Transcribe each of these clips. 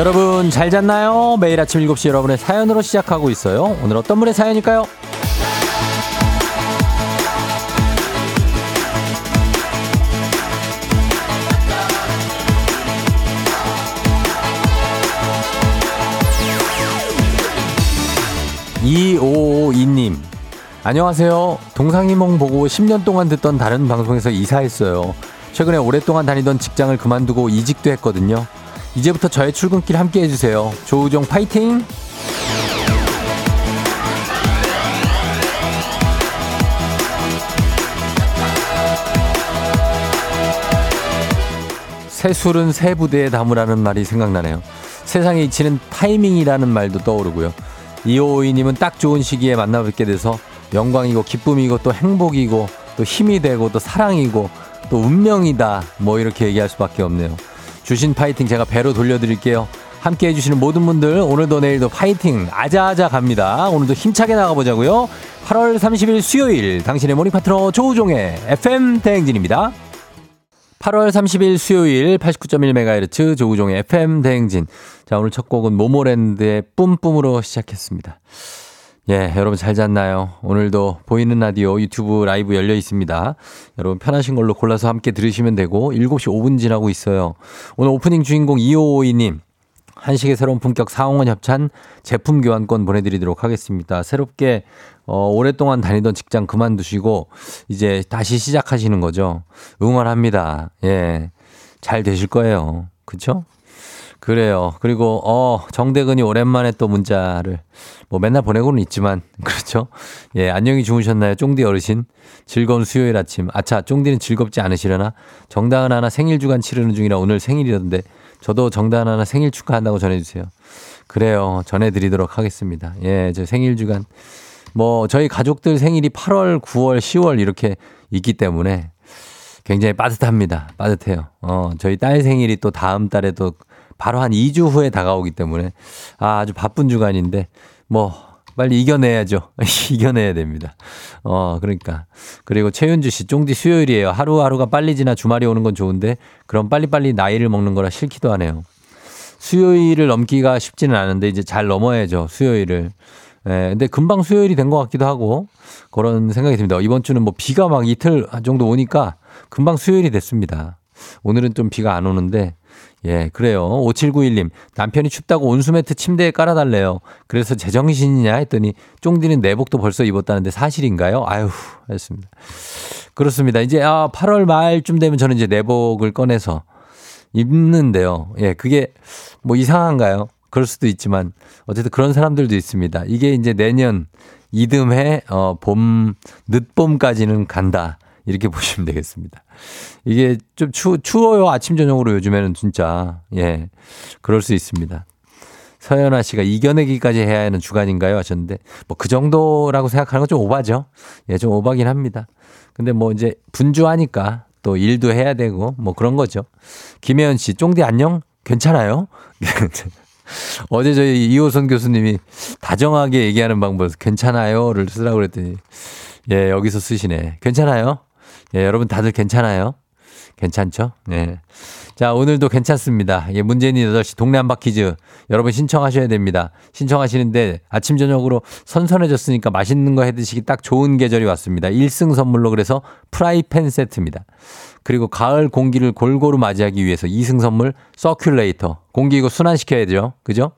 여러분 잘 잤나요? 매일 아침 7시 여러분의 사연으로 시작하고 있어요. 오늘 어떤 분의 사연일까요? 2552님. 안녕하세요. 동상이몽 보고 10년 동안 듣던 다른 방송에서 이사했어요. 최근에 오랫동안 다니던 직장을 그만두고 이직도 했거든요. 이제부터 저의 출근길 함께 해주세요. 조우종 파이팅! 새 술은 새 부대에 담으라는 말이 생각나네요. 세상에 이치는 타이밍이라는 말도 떠오르고요. 2552님은 딱 좋은 시기에 만나뵙게 돼서 영광이고 기쁨이고 또 행복이고 또 힘이 되고 또 사랑이고 또 운명이다. 뭐 이렇게 얘기할 수밖에 없네요. 주신 파이팅 제가 배로 돌려드릴게요. 함께 해주시는 모든 분들 오늘도 내일도 파이팅 아자아자 갑니다. 오늘도 힘차게 나가보자고요. 8월 30일 수요일 당신의 모닝 파트너 조우종의 FM 대행진입니다. 8월 30일 수요일 89.1MHz 조우종의 FM 대행진. 자, 오늘 첫 곡은 모모랜드의 뿜뿜으로 시작했습니다. 예, 여러분 잘 잤나요? 오늘도 보이는 라디오 유튜브 라이브 열려 있습니다. 여러분 편하신 걸로 골라서 함께 들으시면 되고 7시 5분 지나고 있어요. 오늘 오프닝 주인공 2552님 한식의 새로운 품격 사홍원 협찬 제품 교환권 보내드리도록 하겠습니다. 새롭게 어, 오랫동안 다니던 직장 그만두시고 이제 다시 시작하시는 거죠. 응원합니다. 예, 잘 되실 거예요. 그렇죠? 그래요. 그리고 어 정대근이 오랜만에 또 문자를 뭐 맨날 보내고는 있지만 그렇죠. 예 안녕히 주무셨나요, 쫑디 어르신? 즐거운 수요일 아침. 아차, 쫑디는 즐겁지 않으시려나? 정다은 하나 생일 주간 치르는 중이라 오늘 생일이던데 저도 정다은 하나 생일 축하한다고 전해주세요. 그래요. 전해드리도록 하겠습니다. 예, 저 생일 주간 뭐 저희 가족들 생일이 8월, 9월, 10월 이렇게 있기 때문에 굉장히 빠듯합니다. 빠듯해요. 어, 저희 딸 생일이 또 다음 달에 도 바로 한 2주 후에 다가오기 때문에 아, 아주 바쁜 주간인데 뭐 빨리 이겨내야죠. 이겨내야 됩니다. 어, 그러니까. 그리고 최윤주 씨, 쫑디 수요일이에요. 하루하루가 빨리 지나 주말이 오는 건 좋은데, 그럼 빨리빨리 나이를 먹는 거라 싫기도 하네요. 수요일을 넘기가 쉽지는 않은데, 이제 잘 넘어야죠. 수요일을. 예, 근데 금방 수요일이 된 것 같기도 하고, 그런 생각이 듭니다. 이번 주는 뭐 비가 막 이틀 정도 오니까 금방 수요일이 됐습니다. 오늘은 좀 비가 안 오는데, 예, 그래요. 5791님, 남편이 춥다고 온수매트 침대에 깔아달래요. 그래서 제정신이냐 했더니, 쫑디는 내복도 벌써 입었다는데 사실인가요? 아유, 했습니다. 그렇습니다. 이제, 아, 8월 말쯤 되면 저는 이제 내복을 꺼내서 입는데요. 예, 그게 뭐 이상한가요? 그럴 수도 있지만, 어쨌든 그런 사람들도 있습니다. 이게 이제 내년 이듬해, 어, 봄, 늦봄까지는 간다. 이렇게 보시면 되겠습니다. 이게 좀 추, 추워요. 아침, 저녁으로 요즘에는 진짜. 예. 그럴 수 있습니다. 서연아 씨가 이겨내기까지 해야 하는 주간인가요? 하셨는데, 뭐 그 정도라고 생각하는 건 좀 오바죠. 예, 좀 오바긴 합니다. 근데 뭐 이제 분주하니까 또 일도 해야 되고 뭐 그런 거죠. 김혜연 씨, 쫑디 안녕? 괜찮아요? 어제 저희 이호선 교수님이 다정하게 얘기하는 방법, 괜찮아요를 쓰라고 그랬더니, 예, 여기서 쓰시네. 괜찮아요? 예, 여러분 다들 괜찮아요? 괜찮죠? 네. 자, 오늘도 괜찮습니다. 예, 문재인이 8시 동네 한바 퀴즈. 여러분 신청하셔야 됩니다. 신청하시는데 아침, 저녁으로 선선해졌으니까 맛있는 거 해 드시기 딱 좋은 계절이 왔습니다. 1승 선물로 그래서 프라이팬 세트입니다. 그리고 가을 공기를 골고루 맞이하기 위해서 2승 선물 서큘레이터. 공기 이거 순환시켜야죠. 그죠?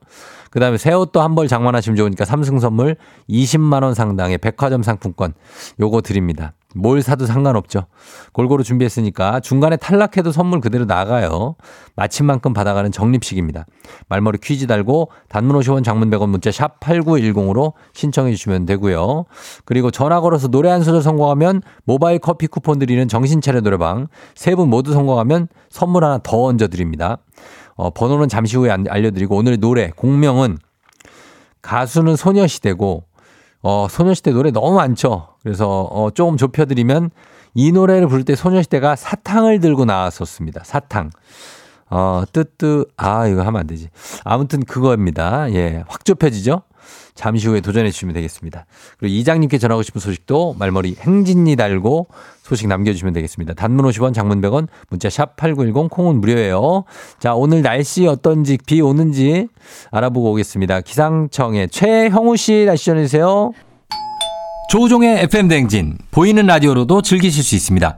그 다음에 새 옷도 한 벌 장만하시면 좋으니까 삼승 선물 20만원 상당의 백화점 상품권 요거 드립니다. 뭘 사도 상관없죠. 골고루 준비했으니까 중간에 탈락해도 선물 그대로 나가요. 마친 만큼 받아가는 적립식입니다. 말머리 퀴즈 달고 단문 50원 장문 100원 문자 샵 8910으로 신청해 주시면 되고요. 그리고 전화 걸어서 노래 한 소절 성공하면 모바일 커피 쿠폰 드리는 정신차려 노래방 세 분 모두 성공하면 선물 하나 더 얹어 드립니다. 어, 번호는 잠시 후에 알려드리고 오늘 노래 공명은 가수는 소녀시대고 어, 소녀시대 노래 너무 많죠. 그래서 어, 조금 좁혀드리면 이 노래를 부를 때 소녀시대가 사탕을 들고 나왔었습니다. 사탕. 어, 뜨뜨, 아, 이거 하면 안 되지. 아무튼 그거입니다. 예, 확 좁혀지죠? 잠시 후에 도전해 주시면 되겠습니다. 그리고 이장님께 전하고 싶은 소식도 말머리 행진이 달고 소식 남겨주시면 되겠습니다. 단문 50원, 장문 100원, 문자 샵 8910, 콩은 무료예요. 자, 오늘 날씨 어떤지, 비 오는지 알아보고 오겠습니다. 기상청의 최형우 씨 날씨 전해주세요. 조우종의 FM 대행진, 보이는 라디오로도 즐기실 수 있습니다.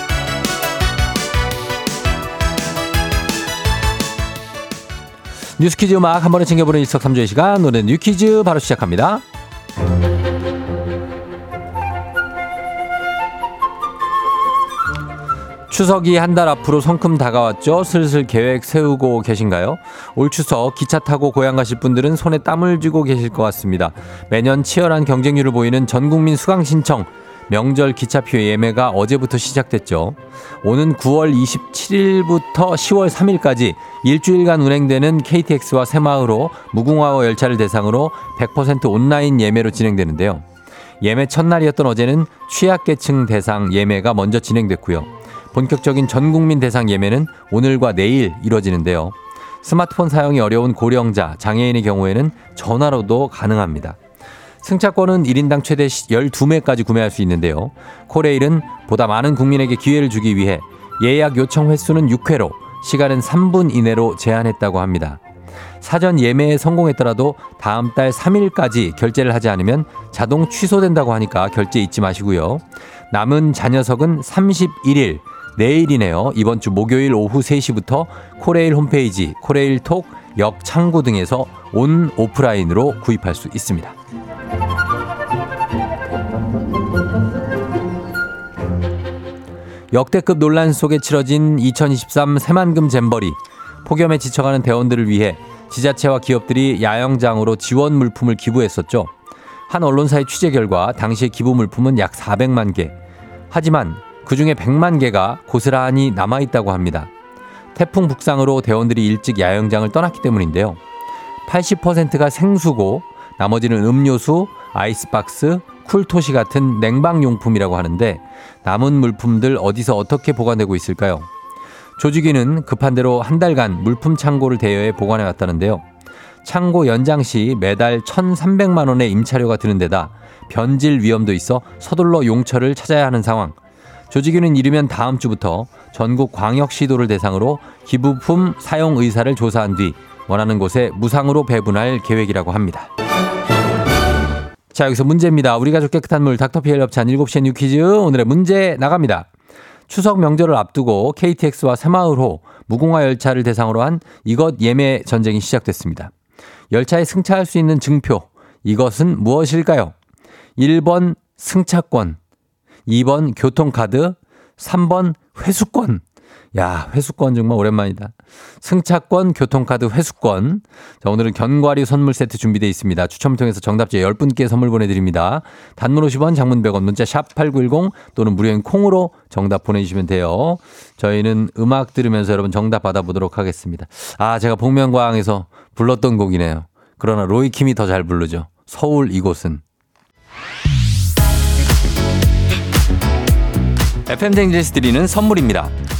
뉴스 퀴즈 음악 한 번에 챙겨보는 일석삼조의 시간 오늘 뉴 퀴즈 바로 시작합니다. 추석이 한 달 앞으로 성큼 다가왔죠. 슬슬 계획 세우고 계신가요? 올 추석 기차 타고 고향 가실 분들은 손에 땀을 쥐고 계실 것 같습니다. 매년 치열한 경쟁률을 보이는 전국민 수강 신청 명절 기차표 예매가 어제부터 시작됐죠. 오는 9월 27일부터 10월 3일까지 일주일간 운행되는 KTX와 새마을호, 무궁화호 열차를 대상으로 100% 온라인 예매로 진행되는데요. 예매 첫날이었던 어제는 취약계층 대상 예매가 먼저 진행됐고요. 본격적인 전 국민 대상 예매는 오늘과 내일 이뤄지는데요. 스마트폰 사용이 어려운 고령자, 장애인의 경우에는 전화로도 가능합니다. 승차권은 1인당 최대 12매까지 구매할 수 있는데요. 코레일은 보다 많은 국민에게 기회를 주기 위해 예약 요청 횟수는 6회로 시간은 3분 이내로 제한했다고 합니다. 사전 예매에 성공했더라도 다음 달 3일까지 결제를 하지 않으면 자동 취소된다고 하니까 결제 잊지 마시고요. 남은 잔여석은 31일 내일이네요. 이번 주 목요일 오후 3시부터 코레일 홈페이지 코레일톡 역 창구 등에서 온 오프라인으로 구입할 수 있습니다. 역대급 논란 속에 치러진 2023 새만금 잼버리. 폭염에 지쳐가는 대원들을 위해 지자체와 기업들이 야영장으로 지원 물품을 기부했었죠. 한 언론사의 취재 결과 당시의 기부 물품은 약 400만 개. 하지만 그 중에 100만 개가 고스란히 남아있다고 합니다. 태풍 북상으로 대원들이 일찍 야영장을 떠났기 때문인데요. 80%가 생수고 나머지는 음료수, 아이스박스, 쿨토시 같은 냉방용품이라고 하는데 남은 물품들 어디서 어떻게 보관되고 있을까요? 조직위는 급한 대로 한 달간 물품 창고를 대여해 보관해 왔다는데요. 창고 연장 시 매달 1,300만 원의 임차료가 드는 데다 변질 위험도 있어 서둘러 용처를 찾아야 하는 상황. 조직위는 이르면 다음 주부터 전국 광역시도를 대상으로 기부품 사용 의사를 조사한 뒤 원하는 곳에 무상으로 배분할 계획이라고 합니다. 자, 여기서 문제입니다. 우리 가족 깨끗한 물 닥터피엘 협찬 7시에 뉴 퀴즈 오늘의 문제 나갑니다. 추석 명절을 앞두고 KTX와 새마을호 무궁화 열차를 대상으로 한 이것 예매 전쟁이 시작됐습니다. 열차에 승차할 수 있는 증표 이것은 무엇일까요? 1번 승차권, 2번 교통카드, 3번 회수권. 야, 회수권 정말 오랜만이다. 승차권, 교통카드, 회수권. 자, 오늘은 견과류 선물 세트 준비되어 있습니다. 추첨 통해서 정답자 10분께 선물 보내드립니다. 단문 50원, 장문 100원, 문자 샵 8910 또는 무료인 콩으로 정답 보내주시면 돼요. 저희는 음악 들으면서 여러분 정답 받아보도록 하겠습니다. 아, 제가 복면가왕에서 불렀던 곡이네요. 그러나 로이킴이 더 잘 부르죠. 서울 이곳은. FM대행진에서 드리는 선물입니다.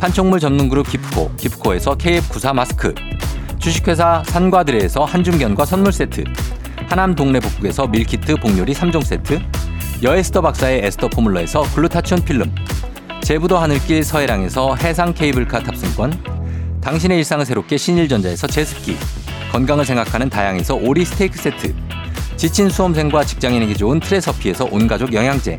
판촉물 전문 그룹 기프코, 기프코에서 KF94 마스크, 주식회사 산과드레에서 한줌견과 선물 세트, 하남 동네 복국에서 밀키트 복요리 3종 세트, 여에스더 박사의 에스더 포뮬러에서 글루타치온 필름, 제부도 하늘길 서해랑에서 해상 케이블카 탑승권, 당신의 일상을 새롭게 신일전자에서 제습기, 건강을 생각하는 다양에서 오리 스테이크 세트, 지친 수험생과 직장인에게 좋은 트레서피에서 온가족 영양제,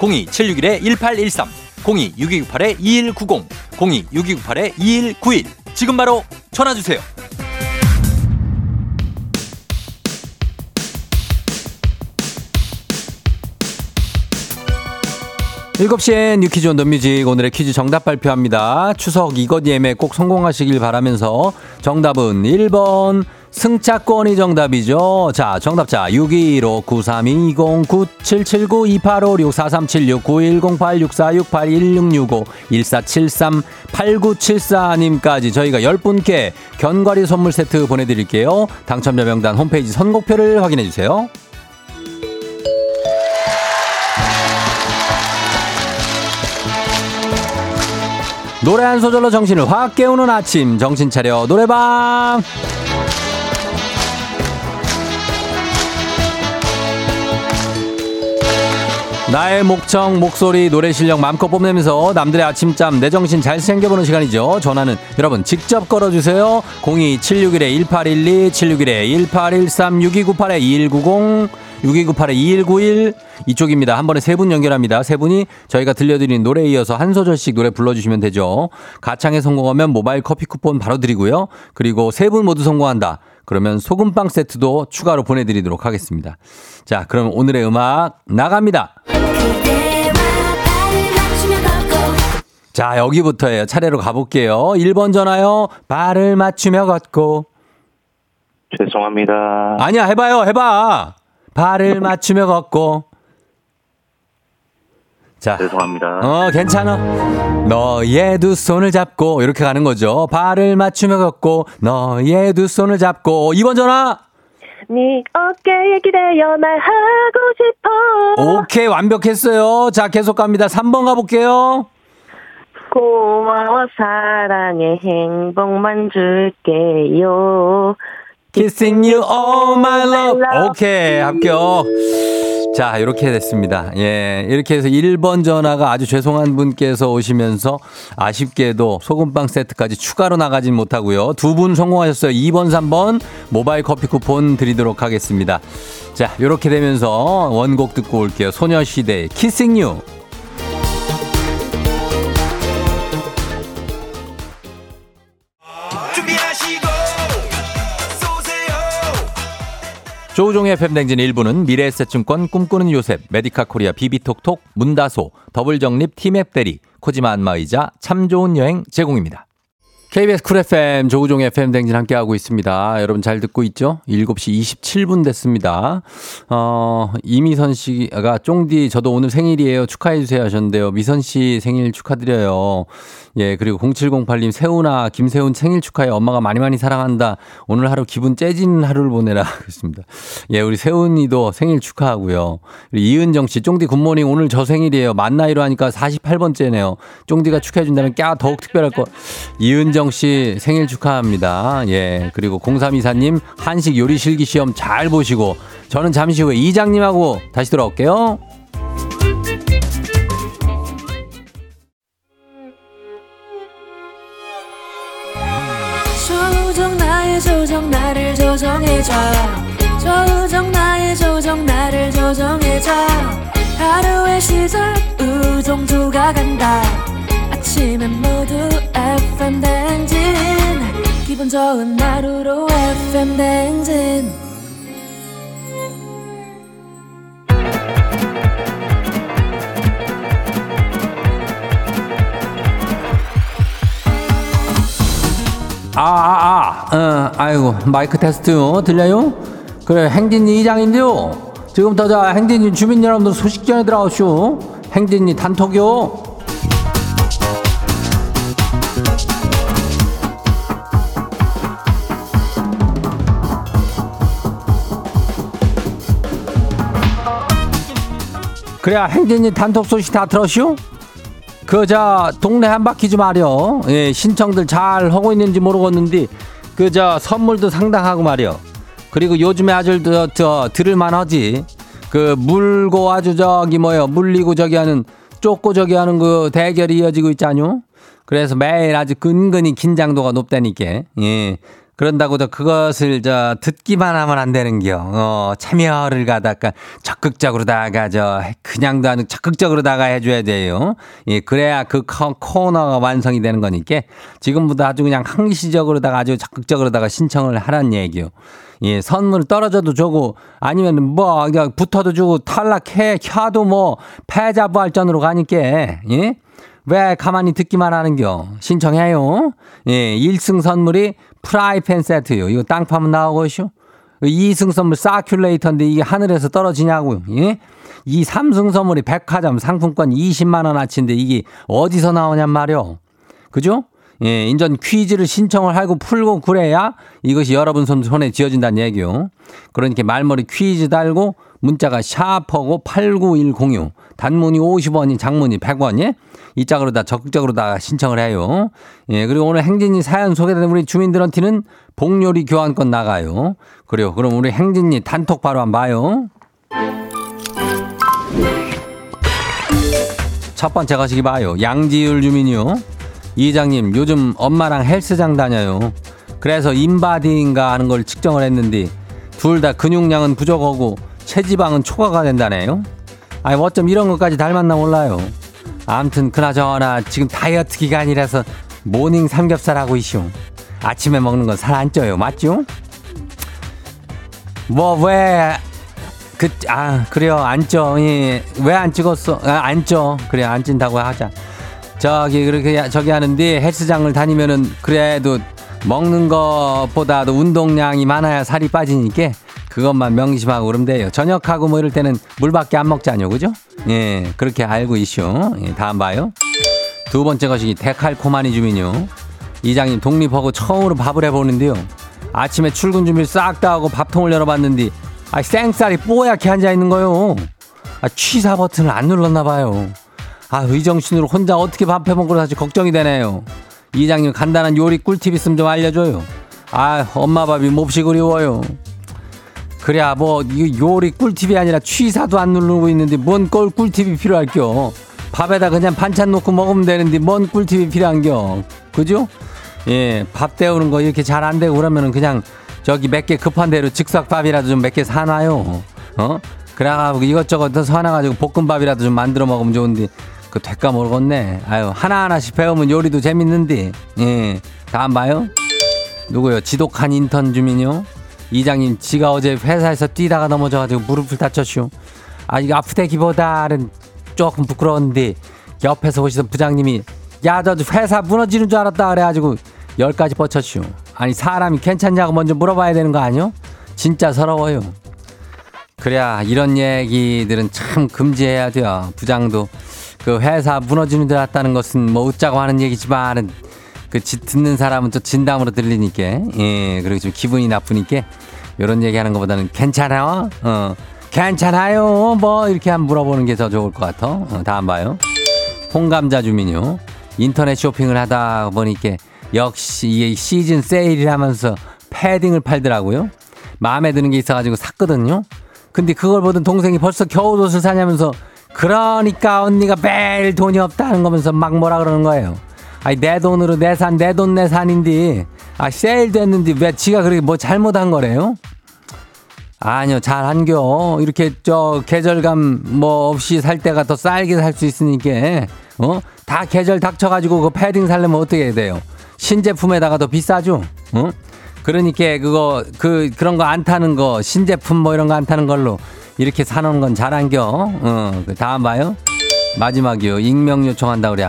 02761-1813 026298-2190 026298-2191 지금 바로 전화주세요. 7시엔 뉴퀴즈 온 더 뮤직 오늘의 퀴즈 정답 발표합니다. 추석 이것 예매 꼭 성공하시길 바라면서 정답은 1번 승차권이 정답이죠. 자, 정답자 615-9320-9779-2856-4376-9108-6468-1665-1473-8974님까지 저희가 10분께 견과리 선물 세트 보내드릴게요. 당첨자 명단 홈페이지 선곡표를 확인해주세요. 노래 한 소절로 정신을 확 깨우는 아침 정신 차려 노래방 나의 목청, 목소리, 노래 실력 마음껏 뽐내면서 남들의 아침잠, 내 정신 잘 챙겨보는 시간이죠. 전화는 여러분 직접 걸어주세요. 02761-1812, 761-1813, 6298-2190, 6298-2191 이쪽입니다. 한 번에 세 분 연결합니다. 세 분이 저희가 들려드린 노래에 이어서 한 소절씩 노래 불러주시면 되죠. 가창에 성공하면 모바일 커피 쿠폰 바로 드리고요. 그리고 세 분 모두 성공한다. 그러면 소금빵 세트도 추가로 보내드리도록 하겠습니다. 자, 그럼 오늘의 음악 나갑니다. 자, 여기부터예요. 차례로 가볼게요. 1번 전화요. 발을 맞추며 걷고. 죄송합니다. 아니야, 해봐요. 해봐. 발을 맞추며 걷고. 자. 죄송합니다. 어, 괜찮아. 너의 두 손을 잡고, 이렇게 가는 거죠. 발을 맞추며 걷고, 너의 두 손을 잡고. 2번 전화. 네 어깨에 기대어 말하고 싶어. 오케이, 완벽했어요. 자, 계속 갑니다. 3번 가볼게요. 고마워 사랑의 행복만 줄게요. Kissing you all my love. 오케이, 합격. 자, 이렇게 됐습니다. 예, 이렇게 해서 1번 전화가 아주 죄송한 분께서 오시면서 아쉽게도 소금빵 세트까지 추가로 나가진 못하고요. 두 분 성공하셨어요. 2번, 3번 모바일 커피 쿠폰 드리도록 하겠습니다. 자, 이렇게 되면서 원곡 듣고 올게요. 소녀시대 Kissing You. 조우종의 FM대행진 1부는 미래에셋증권 꿈꾸는 요셉, 메디카 코리아 비비톡톡, 문다소, 더블정립 티맵 대리, 코지마 안마의자, 참 좋은 여행 제공입니다. KBS 쿨 FM 조우종 FM 대행진 함께하고 있습니다. 여러분 잘 듣고 있죠? 7시 27분 됐습니다. 어, 이미선 씨가 쫑디 저도 오늘 생일이에요. 축하해 주세요 하셨는데요. 미선 씨 생일 축하드려요. 예, 그리고 0708님 세훈아 김세훈 생일 축하해. 엄마가 많이 많이 사랑한다. 오늘 하루 기분 째지는 하루를 보내라 그랬습니다. 예, 우리 세훈이도 생일 축하하고요. 이은정 씨 쫑디 굿모닝 오늘 저 생일이에요. 만 나이로 하니까 48번째네요. 쫑디가 축하해 준다면 까 더욱 특별할 거. 이은정 이은정 씨 생일 축하합니다. 예. 그리고 0324님 한식 요리 실기 시험 잘 보시고 저는 잠시 후에 이장님하고 다시 돌아올게요. 조정 나의 조정 나를 조정해줘 조정 나의 조정 나를 조정해줘 하루의 시절 우정조가 간다 아침엔 모두 FM 댕진. 기분 좋은 하루로 FM 댕진. 아아아. 아, 어, 아이고 마이크 테스트 어, 들려요? 그래 행진이 이장인데요. 지금부터 자 행진이 주민 여러분들 소식 전해드라오쇼 행진이 단톡요. 그래야 행진이 단톡 소식 다 들었슈? 그 저 동네 한 바퀴 좀 하려. 예, 신청들 잘 하고 있는지 모르겠는데 그 저 선물도 상당하고 말이요. 그리고 요즘에 아주 저, 저 들을 만하지. 그 물고 아주 저기 뭐요 물리고 저기 하는 쫓고 저기 하는 그 대결이 이어지고 있잖요. 그래서 매일 아주 근근히 긴장도가 높다니까. 예. 그런다고 저 그것을 저 듣기만 하면 안 되는겨. 어, 참여를 가다가 적극적으로다가 저 그냥도 아니고 적극적으로다가 해줘야 돼요. 예, 그래야 그 커- 코너가 완성이 되는 거니까 지금부터 아주 그냥 항시적으로다가 아주 적극적으로다가 신청을 하란 얘기요. 예, 선물 떨어져도 주고 아니면 뭐 그냥 붙어도 주고 탈락해 켜도 뭐 패자 부활전으로 가니까 예. 왜 가만히 듣기만 하는겨? 신청해요. 예, 1승 선물이 프라이팬 세트요. 이거 땅 파면 나오고 있쇼. 2승 선물 사큘레이터인데 이게 하늘에서 떨어지냐고요. 예? 이 3승 선물이 백화점 상품권 20만 원어치인데 이게 어디서 나오냔 말이요. 그죠? 예, 인전 퀴즈를 신청을 하고 풀고 그래야 이것이 여러분 손, 손에 쥐어진다는 얘기요. 그러니까 말머리 퀴즈 달고 문자가 샤퍼고 89106 단문이 50원이 장문이 100원이 이 짝으로 다 적극적으로 다 신청을 해요. 예, 그리고 오늘 행진이 사연 소개된 우리 주민들한테는 복요리 교환권 나가요. 그래요. 그럼 우리 행진이 단톡 바로 한번 봐요. 첫 번째 가시기 봐요. 양지율 주민이요. 이장님, 요즘 엄마랑 헬스장 다녀요. 그래서 인바디인가 하는 걸 측정을 했는데 둘 다 근육량은 부족하고 체지방은 초과가 된다네요. 아니 어쩜 이런 것까지 닮았나 몰라요. 아무튼 그나저나 지금 다이어트 기간이라서 모닝 삼겹살 하고 있쇼. 아침에 먹는 건 살 안 쪄요. 맞죠? 뭐 왜 그, 아, 그래요. 안 쪄. 예. 왜안 찍었어? 아, 안 쪄. 그래, 안 찐다고 하자. 저기, 그렇게, 저기 하는데 헬스장을 다니면은 그래도 먹는 것보다도 운동량이 많아야 살이 빠지니까 그것만 명심하고 그러면 돼요. 저녁하고 뭐 이럴 때는 물밖에 안 먹자뇨. 그죠? 예. 그렇게 알고 있쇼. 예, 다음 봐요. 두 번째 것이 데칼코마니 주민요. 이장님 독립하고 처음으로 밥을 해보는데요. 아침에 출근 준비를 싹 다 하고 밥통을 열어봤는데 아 생쌀이 뽀얗게 앉아 있는 거요. 아 취사 버튼을 안 눌렀나 봐요. 아 의정신으로 혼자 어떻게 밥 해먹고 사실 걱정이 되네요. 이장님 간단한 요리 꿀팁 있으면 좀 알려줘요. 아 엄마 밥이 몹시 그리워요. 그래야 뭐이 요리 꿀팁이 아니라 취사도 안 누르고 있는데 뭔꿀 꿀팁이 필요할겨. 밥에다 그냥 반찬 놓고 먹으면 되는데 뭔 꿀팁이 필요한겨. 그죠? 예, 밥 데우는 거 이렇게 잘 안 되고 그러면은 그냥 저기 몇 개 급한 대로 즉석밥이라도 좀 몇 개 사놔요. 어? 그래가지고 이것저것 더 사놔가지고 볶음밥이라도 좀 만들어 먹으면 좋은데 그 될까 모르겠네. 아유 하나하나씩 배우면 요리도 재밌는데. 예, 다음 봐요. 누구요? 지독한 인턴 주민요. 이장님, 지가 어제 회사에서 뛰다가 넘어져가지고 무릎을 다쳤슈. 아, 이거 아프대기보다는 조금 부끄러웠는데 옆에서 오시던 부장님이 야, 저 회사 무너지는 줄 알았다 그래가지고 열까지 뻗쳤슈. 아니 사람이 괜찮냐고 먼저 물어봐야 되는 거 아니요? 진짜 서러워요. 그래야 이런 얘기들은 참 금지해야 돼요. 부장도 그 회사 무너지는 줄 알았다는 것은 뭐 웃자고 하는 얘기지만은 그 지- 듣는 사람은 또 진담으로 들리니까. 예 그리고 좀 기분이 나쁘니까 이런 얘기하는 것보다는 괜찮아요? 어. 괜찮아요? 뭐 이렇게 한번 물어보는 게 더 좋을 것 같아. 어, 다음 봐요. 홍감자 주민요. 인터넷 쇼핑을 하다 보니까 역시 이게 시즌 세일이라면서 패딩을 팔더라고요. 마음에 드는 게 있어가지고 샀거든요. 근데 그걸 보던 동생이 벌써 겨울옷을 사냐면서 그러니까 언니가 매일 돈이 없다는 거면서 막 뭐라 그러는 거예요. 아니 내 돈으로 내 산 내 돈 내 산인데 아 세일 됐는데 왜 지가 그렇게 뭐 잘못한 거래요? 아니요 잘 한겨 이렇게 저 계절감 뭐 없이 살 때가 더 싸게 살 수 있으니까 어 다 계절 닥쳐가지고 그 패딩 살려면 어떻게 해야 돼요? 신제품에다가 더 비싸죠? 어? 그러니까 그거 그 그런 거 안 타는 거 신제품 뭐 이런 거 안 타는 걸로 이렇게 사놓은 건 잘한겨. 어, 그 다음 봐요. 마지막이요. 익명 요청한다 그래.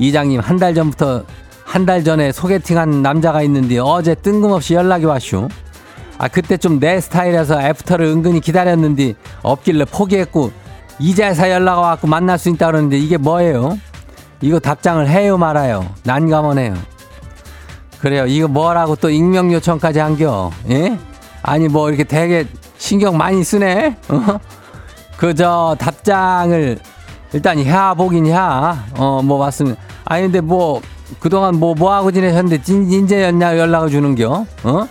이장님 한 달 전부터 한 달 전에 소개팅한 남자가 있는데 어제 뜬금없이 연락이 왔슈. 아 그때 좀 내 스타일이라서 애프터를 은근히 기다렸는데 없길래 포기했고 이제서 연락 와갖고 만날 수 있다 그러는데 이게 뭐예요? 이거 답장을 해요 말아요? 난감하네요. 그래요. 이거 뭐라고 또 익명 요청까지 한겨? 예? 아니 뭐 이렇게 되게 신경 많이 쓰네. 어? 그저 답장을 일단 보긴 해야. 어뭐 맞습니다. 아니 근데 뭐 그동안 뭐 뭐 하고 지내셨는데 진 인제였냐 연락을 주는겨? 어?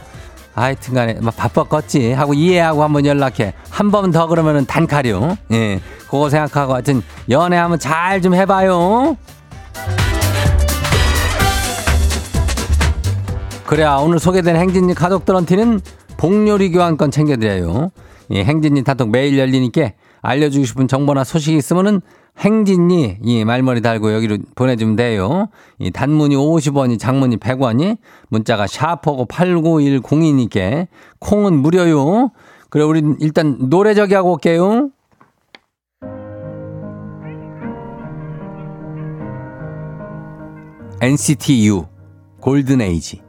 하여튼간에 막 바빴겠지 하고 이해하고 한번 연락해 한 번 더 그러면은 단칼이요. 예, 그거 생각하고 하여튼 연애하면 잘좀 해봐요. 그래야 오늘 소개된 행진이 가족들한테는 복요리 교환권 챙겨드려요. 예, 행진이 단톡 매일 열리니까 알려주고 싶은 정보나 소식이 있으면은 행진이 이 말머리 달고 여기로 보내주면 돼요. 이 단문이 50원이 장문이 100원이 문자가 샤퍼고 89102니까 콩은 무료요. 그래 우리 일단 노래 저기 하고 올게요. NCT U Golden Age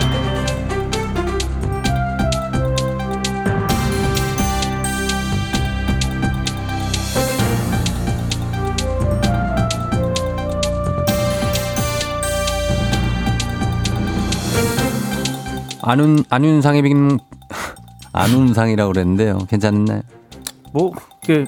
안윤 안윤상의 빅 안윤상이라고 그랬는데요. 괜찮나요? 뭐, 그,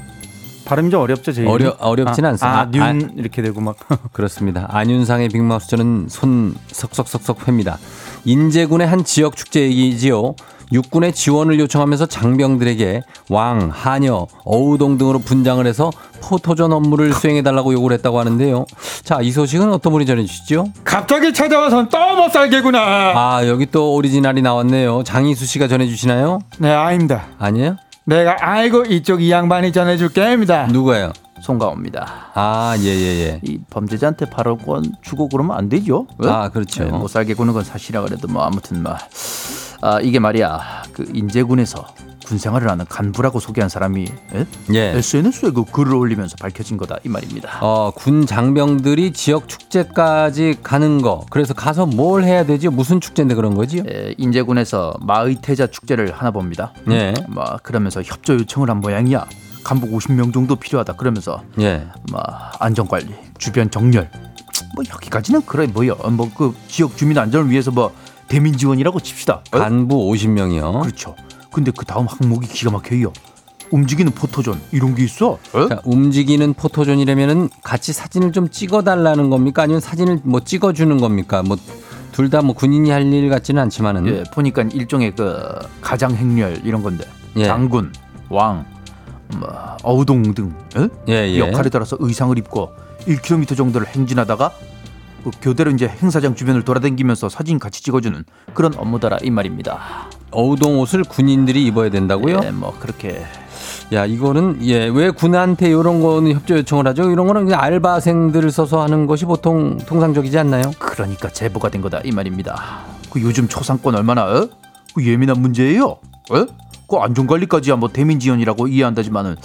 발음이 좀 어렵죠, 제 어려 어렵진 아, 않습니다. 아, 뉴 이렇게 되고 막. 그렇습니다. 안윤상의 빅마우스 저는 손 석석석석 회입니다. 인제군의 한 지역 축제 얘기지요. 육군의 지원을 요청하면서 장병들에게 왕, 하녀, 어우동 등으로 분장을 해서 포토전 업무를 수행해달라고 요구를 했다고 하는데요. 자, 이 소식은 어떤 분이 전해주시죠? 갑자기 찾아와선 또못 살겠구나. 아, 여기 또 오리지널이 나왔네요. 장희수 씨가 전해주시나요? 네, 아닙니다. 아니에요? 내가 알고 이쪽 이 양반이 전해줄 게입니다. 누구예요? 송가호입니다. 아, 예, 예, 예. 이 범죄자한테 발언권 주고 그러면 안 되죠. 어? 아, 그렇죠. 네, 못 살게 구는 건 사실이라 그래도 뭐 아무튼 뭐 아, 이게 말이야 그 인제군에서 군 생활을 하는 간부라고 소개한 사람이 에? 예. SNS에 그 글을 올리면서 밝혀진 거다 이 말입니다. 어, 군 장병들이 지역 축제까지 가는 거. 그래서 가서 뭘 해야 되지? 무슨 축제인데 그런 거지요? 에, 인제군에서 마의태자 축제를 하나 봅니다. 예. 뭐 그러면서 협조 요청을 한 모양이야. 간부 50명 정도 필요하다 그러면서 예. 뭐 안전 관리, 주변 정렬 뭐 여기까지는 그래 뭐요. 뭐 그 지역 주민 안전을 위해서 뭐 대민 지원이라고 칩시다. 어? 간부 50명이요. 그렇죠. 근데 그 다음 항목이 기가 막혀요. 움직이는 포토존 이런 게 있어. 어? 자, 움직이는 포토존이라면은 같이 사진을 좀 찍어달라는 겁니까? 아니면 사진을 뭐 찍어주는 겁니까? 뭐 둘 다 뭐 군인이 할 일 같지는 않지만은 예, 보니까 일종의 그 가장 행렬 이런 건데 예. 장군, 왕, 뭐 어우동 등 어? 예, 예. 역할에 따라서 의상을 입고 1km 정도를 행진하다가 그 교대로 이제 행사장 주변을 돌아다니면서 사진 같이 찍어주는 그런 업무다라 이 말입니다. 어우동 옷을 군인들이 입어야 된다고요? 예, 뭐 그렇게 야 이거는 예왜 군한테 이런 거는 협조 요청을 하죠? 이런 거는 그냥 알바생들을 써서 하는 것이 보통 통상적이지 않나요? 그러니까 제보가 된 거다 이 말입니다. 그 요즘 초상권 얼마나 어? 그 예민한 문제예요. 어? 그 안전관리까지야 뭐 대민 지원이라고 이해한다지만은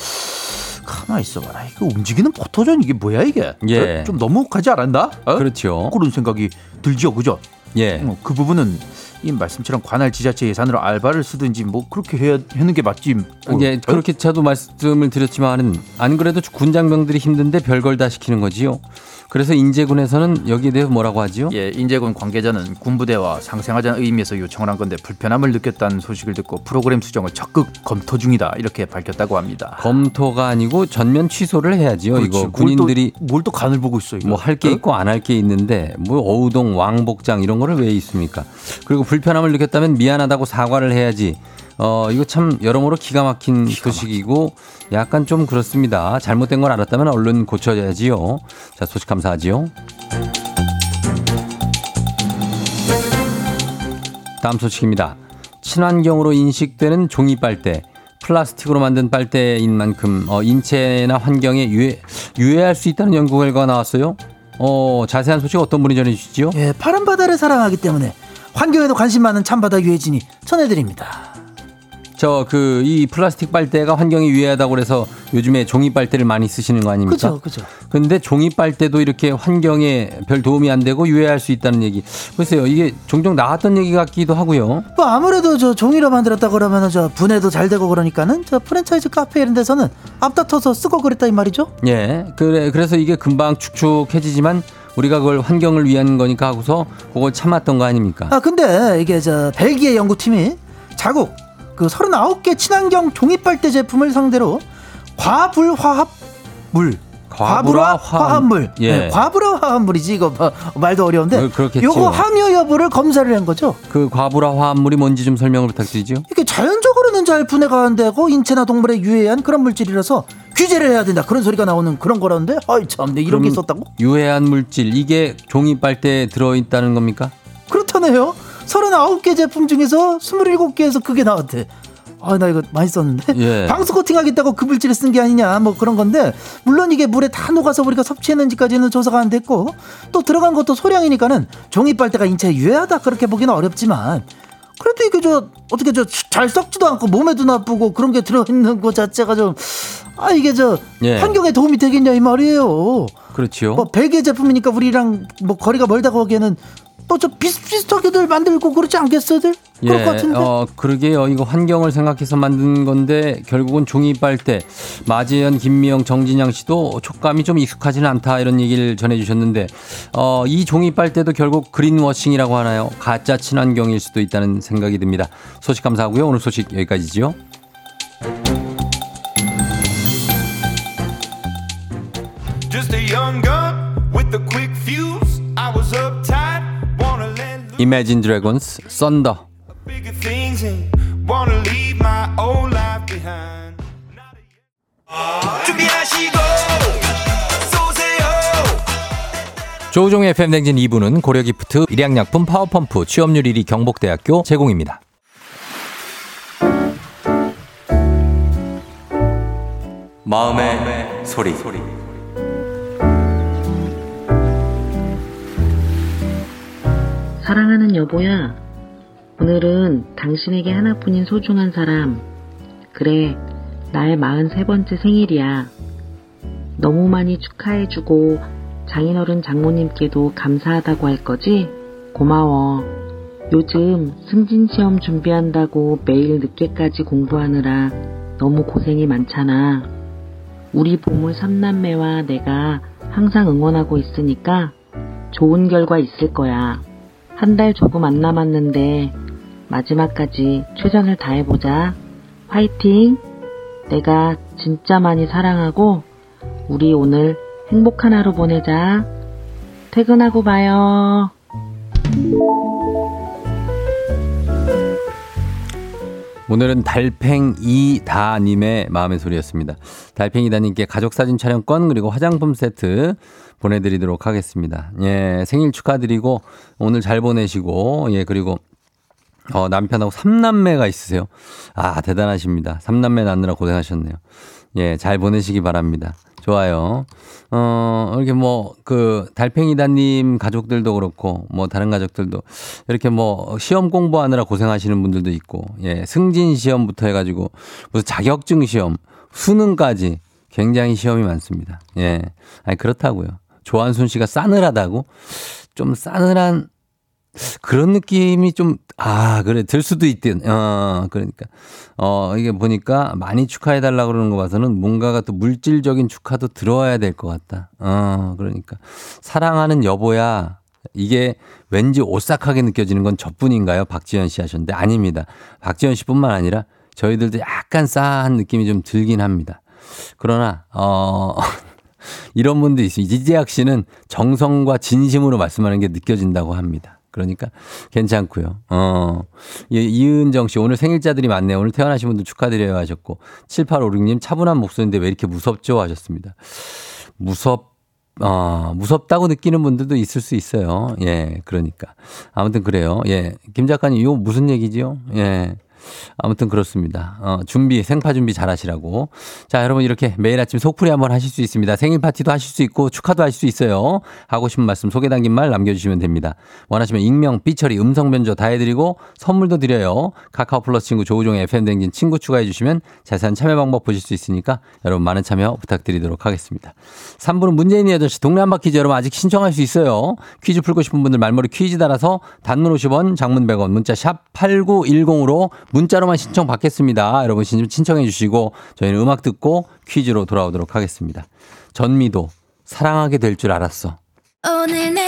가만 있어봐라. 이거 움직이는 포토존 이게 뭐야 이게? 예. 어? 좀 너무 가지 않았나? 어? 그렇죠. 그런 생각이 들죠, 그죠? 예. 어, 그 부분은 이 말씀처럼 관할 지자체 예산으로 알바를 쓰든지 뭐 그렇게 해야 하는 게 맞지. 뭐. 어? 그렇게 저도 말씀을 드렸지만은 안 그래도 군장병들이 힘든데 별걸 다 시키는 거지요. 그래서 인제군에서는 여기에 대해서 뭐라고 하지요? 예, 인제군 관계자는 군부대와 상생하자는 의미에서 요청을 한 건데 불편함을 느꼈다는 소식을 듣고 프로그램 수정을 적극 검토 중이다 이렇게 밝혔다고 합니다. 검토가 아니고 전면 취소를 해야지요. 그렇지. 이거 군인들이 뭘 또 간을 보고 있어 이거. 뭐할게 어? 있고 안 할 게 있는데 뭐 어우동 왕복장 이런 거를 왜 있습니까? 그리고 불편함을 느꼈다면 미안하다고 사과를 해야지. 어 이거 참 여러모로 기가 막힌 소식이고 약간 좀 그렇습니다. 잘못된 걸 알았다면 얼른 고쳐야지요. 자 소식 감사하지요. 다음 소식입니다. 친환경으로 인식되는 종이 빨대. 플라스틱으로 만든 빨대인 만큼 어, 인체나 환경에 유해 유해할 수 있다는 연구 결과가 나왔어요. 어, 자세한 소식 어떤 분이 전해주시죠? 예, 파란 바다를 사랑하기 때문에 환경에도 관심 많은 참바다 유해진이 전해드립니다. 저 그 이 플라스틱 빨대가 환경에 유해하다고 그래서 요즘에 종이 빨대를 많이 쓰시는 거 아닙니까? 그죠, 그죠. 근데 종이 빨대도 이렇게 환경에 별 도움이 안 되고 유해할 수 있다는 얘기. 글쎄요, 이게 종종 나왔던 얘기 같기도 하고요. 뭐 아무래도 저 종이로 만들었다 그러면은 저 분해도 잘 되고 그러니까는 저 프랜차이즈 카페 이런 데서는 앞다퉈서 쓰고 그랬다 이 말이죠. 예, 그래 그래서 이게 금방 축축해지지만 우리가 그걸 환경을 위한 거니까 하고서 그걸 참았던 거 아닙니까? 아 근데 이게 저 벨기에 연구팀이 자국 그 39개 친환경 종이빨대 제품을 상대로 과불화합 물. 과불화 화합물. 예. 네, 과불화 화합물이지 이거 뭐, 말도 어려운데. 그-. 요거 함유 여부를 검사를 한 거죠? 그 과불화 화합물이 뭔지 좀 설명을 부탁드리죠. 이게 자연적으로는 잘 분해가 안 되고 인체나 동물에 유해한 그런 물질이라서 규제를 해야 된다. 그런 소리가 나오는 그런 거라는데? 아이 참내 이런 게 있었다고? 유해한 물질 이게 종이 빨대에 들어 있다는 겁니까? 그렇다네요 39개 제품 중에서 27개에서 그게 나왔대 아 나 이거 많이 썼는데 예. 방수 코팅하겠다고 그 물질을 쓴 게 아니냐 뭐 그런 건데 물론 이게 물에 다 녹아서 우리가 섭취했는지까지는 조사가 안 됐고 또 들어간 것도 소량이니까는 종이 빨대가 인체에 유해하다 그렇게 보기는 어렵지만 그래도 이게 저 어떻게 저 잘 썩지도 않고 몸에도 나쁘고 그런 게 들어있는 것 자체가 좀 아 이게 저 예. 환경에 도움이 되겠냐 이 말이에요. 그렇지요. 뭐 벨기에 제품이니까 우리랑 뭐 거리가 멀다고 하기에는 또저 비슷비슷하게들 만들고 그러지 않겠어들? 그럴 것 같은데. 어, 그러게요. 이거 환경을 생각해서 만든 건데 결국은 종이 빨대. 마재현, 김미영, 정진양 씨도 촉감이 좀 익숙하지는 않다 이런 얘기를 전해주셨는데 어, 이 종이 빨대도 결국 그린워싱이라고 하나요? 가짜 친환경일 수도 있다는 생각이 듭니다. 소식 감사하고요. 오늘 소식 여기까지지요. 쏘세요. 조우종의 FM댕진 2부는 고려기프트, 일양약품, 파워펌프, 취업률 1위 경복대학교 제공입니다. 마음의, 소리. 사랑하는 여보야, 오늘은 당신에게 하나뿐인 소중한 사람, 그래, 나의 43번째 생일이야. 너무 많이 축하해주고 장인어른 장모님께도 감사하다고 할 거지? 고마워. 요즘 승진 시험 준비한다고 매일 늦게까지 공부하느라 너무 고생이 많잖아. 우리 보물 삼남매와 내가 항상 응원하고 있으니까 좋은 결과 있을 거야. 한 달 조금 안 남았는데 마지막까지 최선을 다해보자. 화이팅! 내가 진짜 많이 사랑하고 우리 오늘 행복한 하루 보내자. 퇴근하고 봐요. 오늘은 달팽이다님의 마음의 소리였습니다. 달팽이다님께 가족사진 촬영권 그리고 화장품 세트 보내드리도록 하겠습니다. 예, 생일 축하드리고 오늘 잘 보내시고 예, 그리고 어, 남편하고 삼남매가 있으세요. 아, 대단하십니다. 삼남매 낳느라 고생하셨네요. 예, 잘 보내시기 바랍니다. 좋아요. 어, 이렇게 뭐, 그, 달팽이다님 가족들도 그렇고, 뭐, 다른 가족들도 이렇게 뭐, 시험 공부하느라 고생하시는 분들도 있고, 예, 승진 시험부터 해가지고, 무슨 자격증 시험, 수능까지 굉장히 시험이 많습니다. 예. 아니, 그렇다고요. 조한순 씨가 싸늘하다고? 좀 싸늘한, 그런 느낌이 좀, 아, 그래, 들 수도 있든, 어, 그러니까. 어, 이게 보니까 많이 축하해달라고 그러는 거 봐서는 뭔가가 또 물질적인 축하도 들어와야 될 것 같다. 어, 그러니까. 사랑하는 여보야. 이게 왠지 오싹하게 느껴지는 건 저뿐인가요? 박지현 씨 하셨는데 아닙니다. 박지현 씨 뿐만 아니라 저희들도 약간 싸한 느낌이 좀 들긴 합니다. 그러나, 어, 이런 분도 있어요. 이재학 씨는 정성과 진심으로 말씀하는 게 느껴진다고 합니다. 그러니까 괜찮고요. 어. 예, 이은정 씨 오늘 생일자들이 많네요. 오늘 태어나신 분들 축하드려요 하셨고 7856님 차분한 목소리인데 왜 이렇게 무섭죠 하셨습니다. 무섭 어, 무섭다고 느끼는 분들도 있을 수 있어요. 예, 그러니까. 아무튼 그래요. 예. 김 작가님, 이거 무슨 얘기지요? 예. 아무튼 그렇습니다. 어, 준비, 생파 준비 잘 하시라고. 자, 여러분 이렇게 매일 아침 속풀이 한번 하실 수 있습니다. 생일 파티도 하실 수 있고 축하도 하실 수 있어요. 하고 싶은 말씀 소개 담긴 말 남겨주시면 됩니다. 원하시면 익명, 삐처리, 음성 변조 다 해드리고 선물도 드려요. 카카오 플러스 친구 조우종의 FM댕진 친구 추가해주시면 자세한 참여 방법 보실 수 있으니까 여러분 많은 참여 부탁드리도록 하겠습니다. 3부는 문재인의 8시 동네 한바 퀴즈 여러분 아직 신청할 수 있어요. 퀴즈 풀고 싶은 분들 말머리 퀴즈 달아서 단문 50원, 장문 100원, 문자 샵 8910으로 문자로만 신청 받겠습니다. 여러분 신- 신청해 주시고 저희는 음악 듣고 퀴즈로 돌아오도록 하겠습니다. 전미도 사랑하게 될 줄 알았어. 오늘 내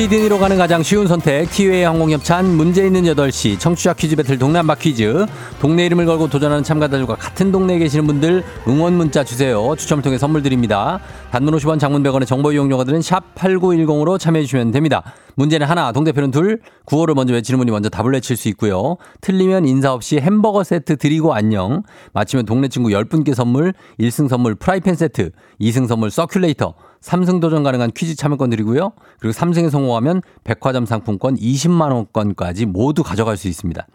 시드니로 가는 가장 쉬운 선택 티웨이 항공협찬 문제 있는 8시 청취자 퀴즈 배틀 동네 한바 퀴즈. 동네 이름을 걸고 도전하는 참가자들과 같은 동네에 계시는 분들 응원 문자 주세요. 추첨을 통해 선물 드립니다. 단문 50원 장문 100원의 정보 이용료가 드는 샵 8910으로 참여해 주시면 됩니다. 문제는 하나 동대표는 둘 구호를 먼저 외치는 분이 먼저 답을 외칠 수 있고요. 틀리면 인사 없이 햄버거 세트 드리고 안녕. 맞히면 동네 친구 10분께 선물 1승 선물 프라이팬 세트 2승 선물 서큘레이터 3승 도전 가능한 퀴즈 참여권 드리고요. 그리고 3승에 성공하면 백화점 상품권 20만 원권까지 모두 가져갈 수 있습니다.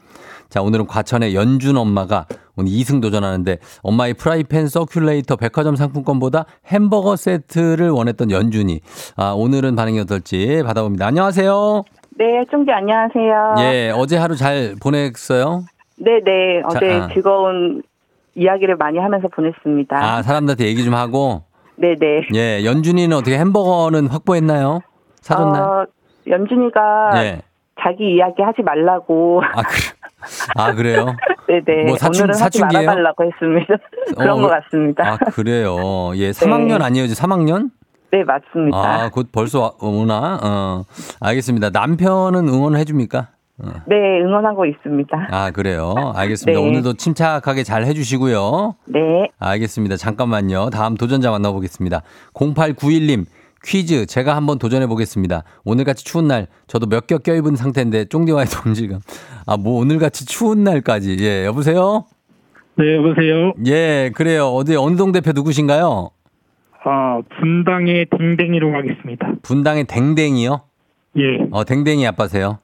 자, 오늘은 과천의 연준 엄마가 오늘 2승 도전하는데 엄마의 프라이팬 서큘레이터 백화점 상품권보다 햄버거 세트를 원했던 연준이 아, 오늘은 반응이 어떨지 받아봅니다. 안녕하세요. 네, 쫑지 안녕하세요. 예, 어제 하루 잘 보냈어요? 네 네, 어제 아. 즐거운 이야기를 많이 하면서 보냈습니다. 아, 사람들한테 얘기 좀 하고 네네. 예, 연준이는 어떻게 햄버거는 확보했나요? 사줬나요? 어, 연준이가 예. 자기 이야기 하지 말라고. 아, 그, 아, 그래요? 네네. 뭐 사춘- 오늘은 하지 사춘기예요? 말아달라고 했습니다. 그런 어, 것 같습니다. 아, 그래요. 예, 3학년 아니에요? 3학년? 네, 맞습니다. 아, 곧 벌써 와- 오나? 어, 알겠습니다. 남편은 응원을 해줍니까? 어. 네, 응원하고 있습니다. 아, 그래요. 알겠습니다. 네. 오늘도 침착하게 잘 해주시고요. 네. 알겠습니다. 잠깐만요. 다음 도전자 만나보겠습니다. 0891님. 퀴즈 제가 한번 도전해 보겠습니다. 오늘같이 추운 날 저도 몇 겹 껴입은 상태인데 쫑디와의 동질감. 아 뭐 오늘같이 추운 날까지. 예 여보세요. 네, 여보세요. 예 그래요. 어디 어느 동 대표 누구신가요? 아, 분당의 댕댕이로 가겠습니다. 분당의 댕댕이요. 예. 어 댕댕이 아빠세요.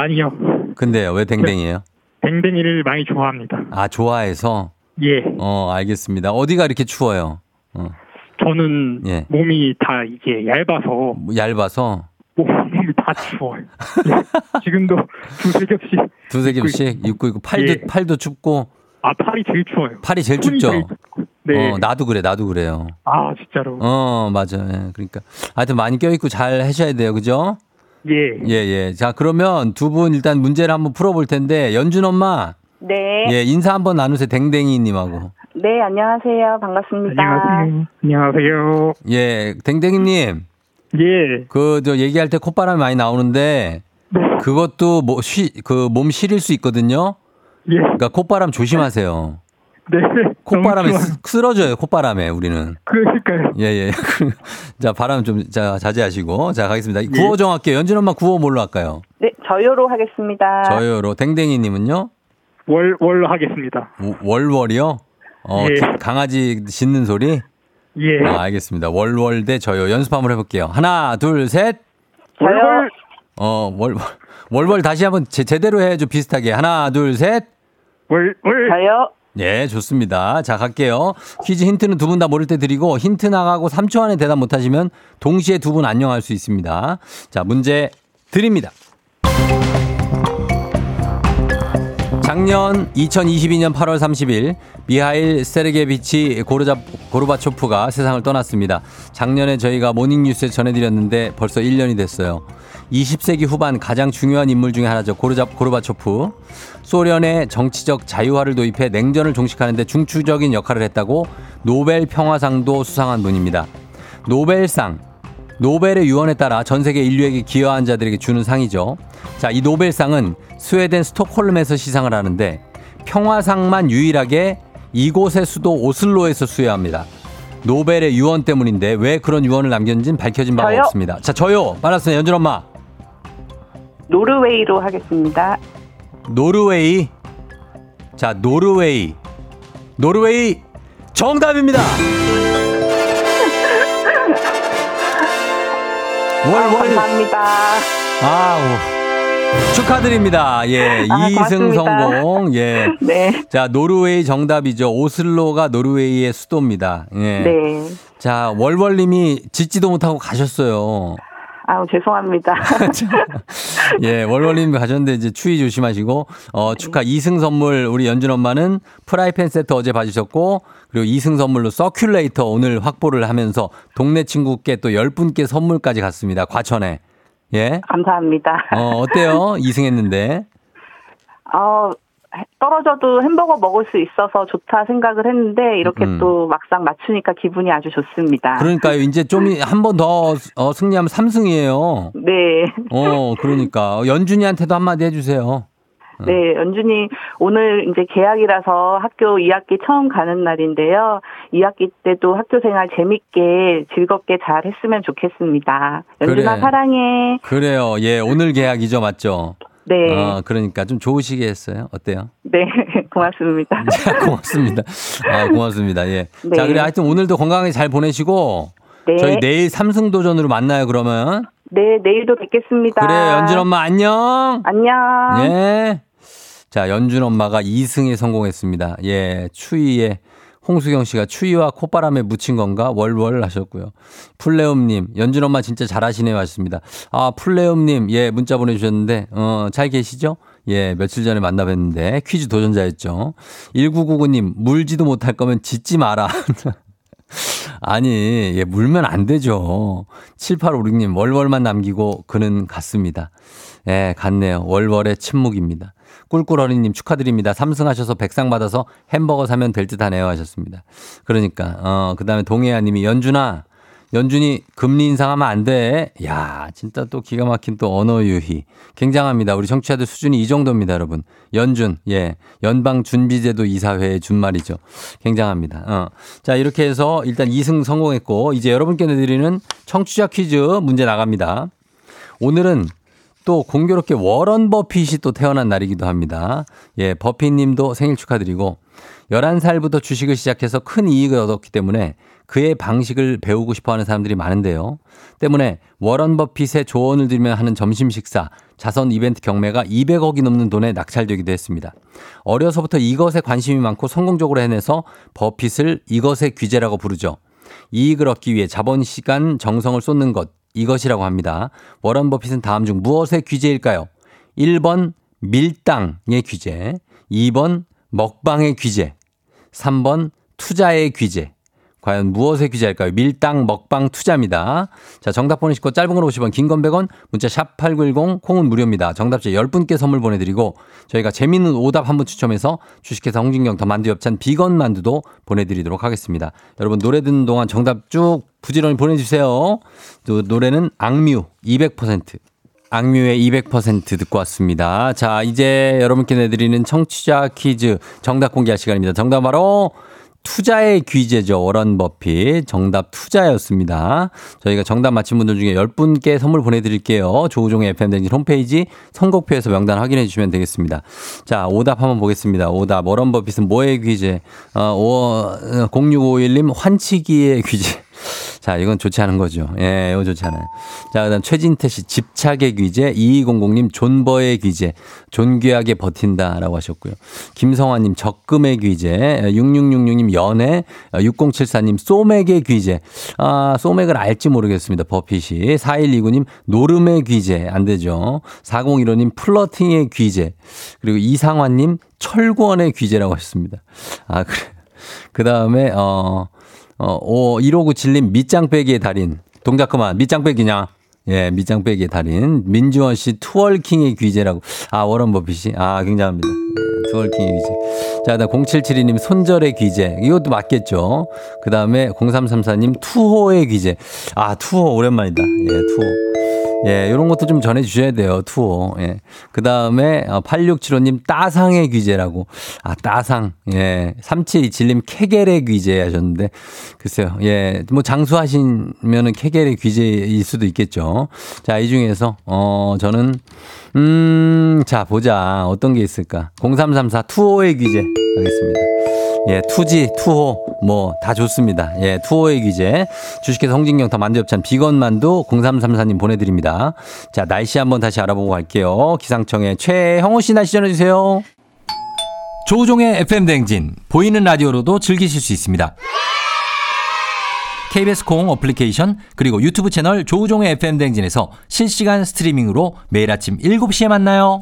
아니요. 근데요 왜 댕댕이에요? 댕댕이를 많이 좋아합니다. 아 좋아해서. 예. 어 알겠습니다. 어디가 이렇게 추워요? 어 저는 예. 몸이 다 이게 얇아서 뭐 얇아서 몸- 몸이 다 추워요. 예. 지금도 두세 겹씩. 두세 겹씩 입고 있고 팔도 예. 팔도 춥고 아, 팔이 제일 추워요. 팔이 제일 춥죠. 제일. 네. 어 나도 그래 나도 그래요. 아, 진짜로. 어, 맞아. 예, 그러니까. 하여튼 많이 껴있고 잘 하셔야 돼요. 그죠? 예. 예, 예. 자, 그러면 두 분 일단 문제를 한번 풀어볼 텐데, 연준 엄마, 네. 예, 인사 한번 나누세요. 댕댕이님하고. 네, 안녕하세요. 반갑습니다. 안녕하세요. 안녕하세요. 예, 댕댕이님, 예. 그, 저, 얘기할 때 콧바람이 많이 나오는데, 네. 그것도 뭐, 쉬, 그, 몸 시릴 수 있거든요? 예. 그러니까 콧바람 조심하세요. 네. 콧바람에. 쓰- 쓰러져요, 콧바람에, 우리는. 그러니까요. 예, 예. 자, 바람 좀, 자, 자제하시고. 자, 가겠습니다. 예. 구호 정할게요. 연준 엄마 구호 뭘로 할까요? 네, 저요로 하겠습니다. 저요로. 댕댕이님은요? 월, 월 하겠습니다. 워- 월월이요? 어, 예. 기- 강아지 짖는 소리? 예. 아, 알겠습니다. 월월 대 저요. 연습 한번 해볼게요. 하나, 둘, 셋. 저요. 월월. 어, 월, 월월 다시 한번 제, 제대로 해줘. 비슷하게. 하나, 둘, 셋. 월, 월. 저요. 예, 좋습니다. 자, 갈게요. 퀴즈 힌트는 두 분 다 모를 때 드리고 힌트 나가고 3초 안에 대답 못 하시면 동시에 두 분 안녕할 수 있습니다. 자, 문제 드립니다. 작년 2022년 8월 30일 미하일 세르게비치 고르자, 고르바초프가 세상을 떠났습니다. 작년에 저희가 모닝뉴스에 전해드렸는데 벌써 1년이 됐어요. 20세기 후반 가장 중요한 인물 중에 하나죠. 고르자, 고르바초프. 소련의 정치적 자유화를 도입해 냉전을 종식하는데 중추적인 역할을 했다고 노벨 평화상도 수상한 분입니다. 노벨상. 노벨의 유언에 따라 전 세계 인류에게 기여한 자들에게 주는 상이죠. 자, 이 노벨상은 스웨덴 스톡홀름에서 시상을 하는데 평화상만 유일하게 이곳의 수도 오슬로에서 수여합니다. 노벨의 유언 때문인데 왜 그런 유언을 남겼는지는 밝혀진 바가 저요? 없습니다. 자, 저요. 빨랐어요. 연준 엄마. 노르웨이로 하겠습니다. 노르웨이. 자, 노르웨이. 노르웨이 정답입니다. 월, 월. 감사합니다. 아우. 축하드립니다. 예. 아, 이승 고맙습니다. 성공. 예. 네. 자, 노르웨이 정답이죠. 오슬로가 노르웨이의 수도입니다. 예. 네. 자, 월월님이 짓지도 못하고 가셨어요. 아우, 죄송합니다. 예, 월월님 가셨는데 이제 추위 조심하시고, 어, 축하 2승 선물 우리 연준 엄마는 프라이팬 세트 어제 받으셨고, 그리고 2승 선물로 서큘레이터 오늘 확보를 하면서 동네 친구께 또 10분께 선물까지 갔습니다. 과천에. 예. 감사합니다. 어, 어때요? 2승 했는데. 어, 떨어져도 햄버거 먹을 수 있어서 좋다 생각을 했는데 이렇게 음. 또 막상 맞추니까 기분이 아주 좋습니다. 그러니까요. 이제 좀 한 번더 어, 승리하면 3승이에요. 네. 어, 그러니까. 연준이한테도 한마디 해주세요. 네, 연준이 오늘 이제 개학이라서 학교 2학기 처음 가는 날인데요. 2학기 때도 학교 생활 재밌게 즐겁게 잘 했으면 좋겠습니다. 연준아 그래. 사랑해. 그래요. 예, 오늘 계약이죠. 맞죠? 네. 어, 그러니까 좀 좋으시게 했어요. 어때요? 네, 고맙습니다. 자, 고맙습니다. 아, 고맙습니다. 예. 네. 자, 그래 하여튼 오늘도 건강하게 잘 보내시고 네. 저희 내일 삼승 도전으로 만나요, 그러면. 네, 내일도 뵙겠습니다. 그래, 연준 엄마 안녕. 안녕. 예. 자, 연준 엄마가 2승에 성공했습니다. 예, 추위에 홍수경 씨가 추위와 콧바람에 묻힌 건가 월월 하셨고요. 풀레움님, 연준 엄마 진짜 잘하시네요 하셨습니다. 아, 풀레움님, 예, 문자 보내주셨는데, 어, 잘 계시죠? 예, 며칠 전에 만나 뵀는데 퀴즈 도전자였죠. 1999님, 물지도 못할 거면 짓지 마라. 아니, 예, 물면 안 되죠. 7856님, 월월만 남기고 그는 갔습니다. 예, 갔네요. 월월의 침묵입니다. 꿀꿀어리님 축하드립니다. 삼승하셔서 백상 받아서 햄버거 사면 될 듯 하네요 하셨습니다. 그러니까, 어, 그 다음에 동해아님이 연준아, 연준이 금리 인상하면 안 돼. 야, 진짜 또 기가 막힌 또 언어 유희. 굉장합니다. 우리 청취자들 수준이 이 정도입니다, 여러분. 연준, 예. 연방 준비제도 이사회의 준말이죠. 굉장합니다. 어. 자, 이렇게 해서 일단 2승 성공했고, 이제 여러분께 내드리는 청취자 퀴즈 문제 나갑니다. 오늘은 또 공교롭게 워런 버핏이 또 태어난 날이기도 합니다. 예, 버핏 님도 생일 축하드리고 11살부터 주식을 시작해서 큰 이익을 얻었기 때문에 그의 방식을 배우고 싶어 하는 사람들이 많은데요. 때문에 워런 버핏의 조언을 들으며 하는 점심 식사, 자선 이벤트 경매가 200억이 넘는 돈에 낙찰되기도 했습니다. 어려서부터 이것에 관심이 많고 성공적으로 해내서 버핏을 이것의 귀재라고 부르죠. 이익을 얻기 위해 자본, 시간, 정성을 쏟는 것, 이것이라고 합니다. 워런 버핏은 다음 중 무엇의 귀재일까요? 1번 밀당의 귀재, 2번 먹방의 귀재, 3번 투자의 귀재. 과연 무엇의 귀재일까요? 밀당, 먹방, 투자입니다. 자, 정답 보내시고 짧은 걸 50원, 긴 건 100원, 문자 샵 8910, 콩은 무료입니다. 정답자 10분께 선물 보내드리고 저희가 재밌는 오답 한 분 추첨해서 주식회사 홍진경 더 만두 엽찬 비건 만두도 보내드리도록 하겠습니다. 여러분 노래 듣는 동안 정답 쭉 부지런히 보내주세요. 또 노래는 악뮤 200%. 악뮤의 200% 듣고 왔습니다. 자, 이제 여러분께 내드리는 청취자 퀴즈 정답 공개할 시간입니다. 정답 바로 투자의 귀재죠. 워런 버핏. 정답 투자였습니다. 저희가 정답 맞힌 분들 중에 10분께 선물 보내드릴게요. 조우종의 FM댕진 홈페이지 선곡표에서 명단 확인해 주시면 되겠습니다. 자, 오답 한번 보겠습니다. 오답. 워런 버핏은 뭐의 귀재? 어, 0651님 환치기의 귀재. 자, 이건 좋지 않은 거죠. 예, 이거 좋지 않아요. 자, 그 다음 최진태 씨, 집착의 귀재. 2200님, 존버의 귀재. 존귀하게 버틴다 라고 하셨고요. 김성환님, 적금의 귀재. 6666님, 연애. 6074님, 소맥의 귀재. 아, 소맥을 알지 모르겠습니다. 버핏이. 4129님, 노름의 귀재. 안 되죠. 4015님, 플러팅의 귀재. 그리고 이상환님, 철권의 귀재라고 하셨습니다. 아, 그래. 그 다음에, 어, 어, 오, 1597님, 밑장 빼기의 달인. 동작 그만. 밑장 빼기냐? 예, 밑장 빼기의 달인. 민주원 씨, 투월킹의 귀재라고. 아, 워런 버핏이. 아, 굉장합니다. 예, 투월킹의 귀재. 자, 그 다음 0772님, 손절의 귀재. 이것도 맞겠죠. 그 다음에 0334님, 투호의 귀재. 아, 투호, 오랜만이다. 예, 투호. 예, 요런 것도 좀 전해주셔야 돼요, 투어. 예. 그 다음에, 8675님, 따상의 귀재라고. 아, 따상. 예. 3727님, 케겔의 귀재 하셨는데, 글쎄요. 예. 뭐, 장수하시면은 케겔의 귀재일 수도 있겠죠. 자, 이 중에서, 어, 저는, 음, 자, 보자. 어떤 게 있을까. 0334, 투어의 귀재. 하겠습니다. 예, 투지, 투호, 뭐, 다 좋습니다. 예, 투호의 귀재. 주식회사 홍진경 더 만두엽찬 비건만두 0334님 보내드립니다. 자, 날씨 한번 다시 알아보고 갈게요. 기상청의 최형호 씨 날씨 전해주세요. 조우종의 FM대행진. 보이는 라디오로도 즐기실 수 있습니다. KBS 콩 어플리케이션 그리고 유튜브 채널 조우종의 FM대행진에서 실시간 스트리밍으로 매일 아침 7시에 만나요.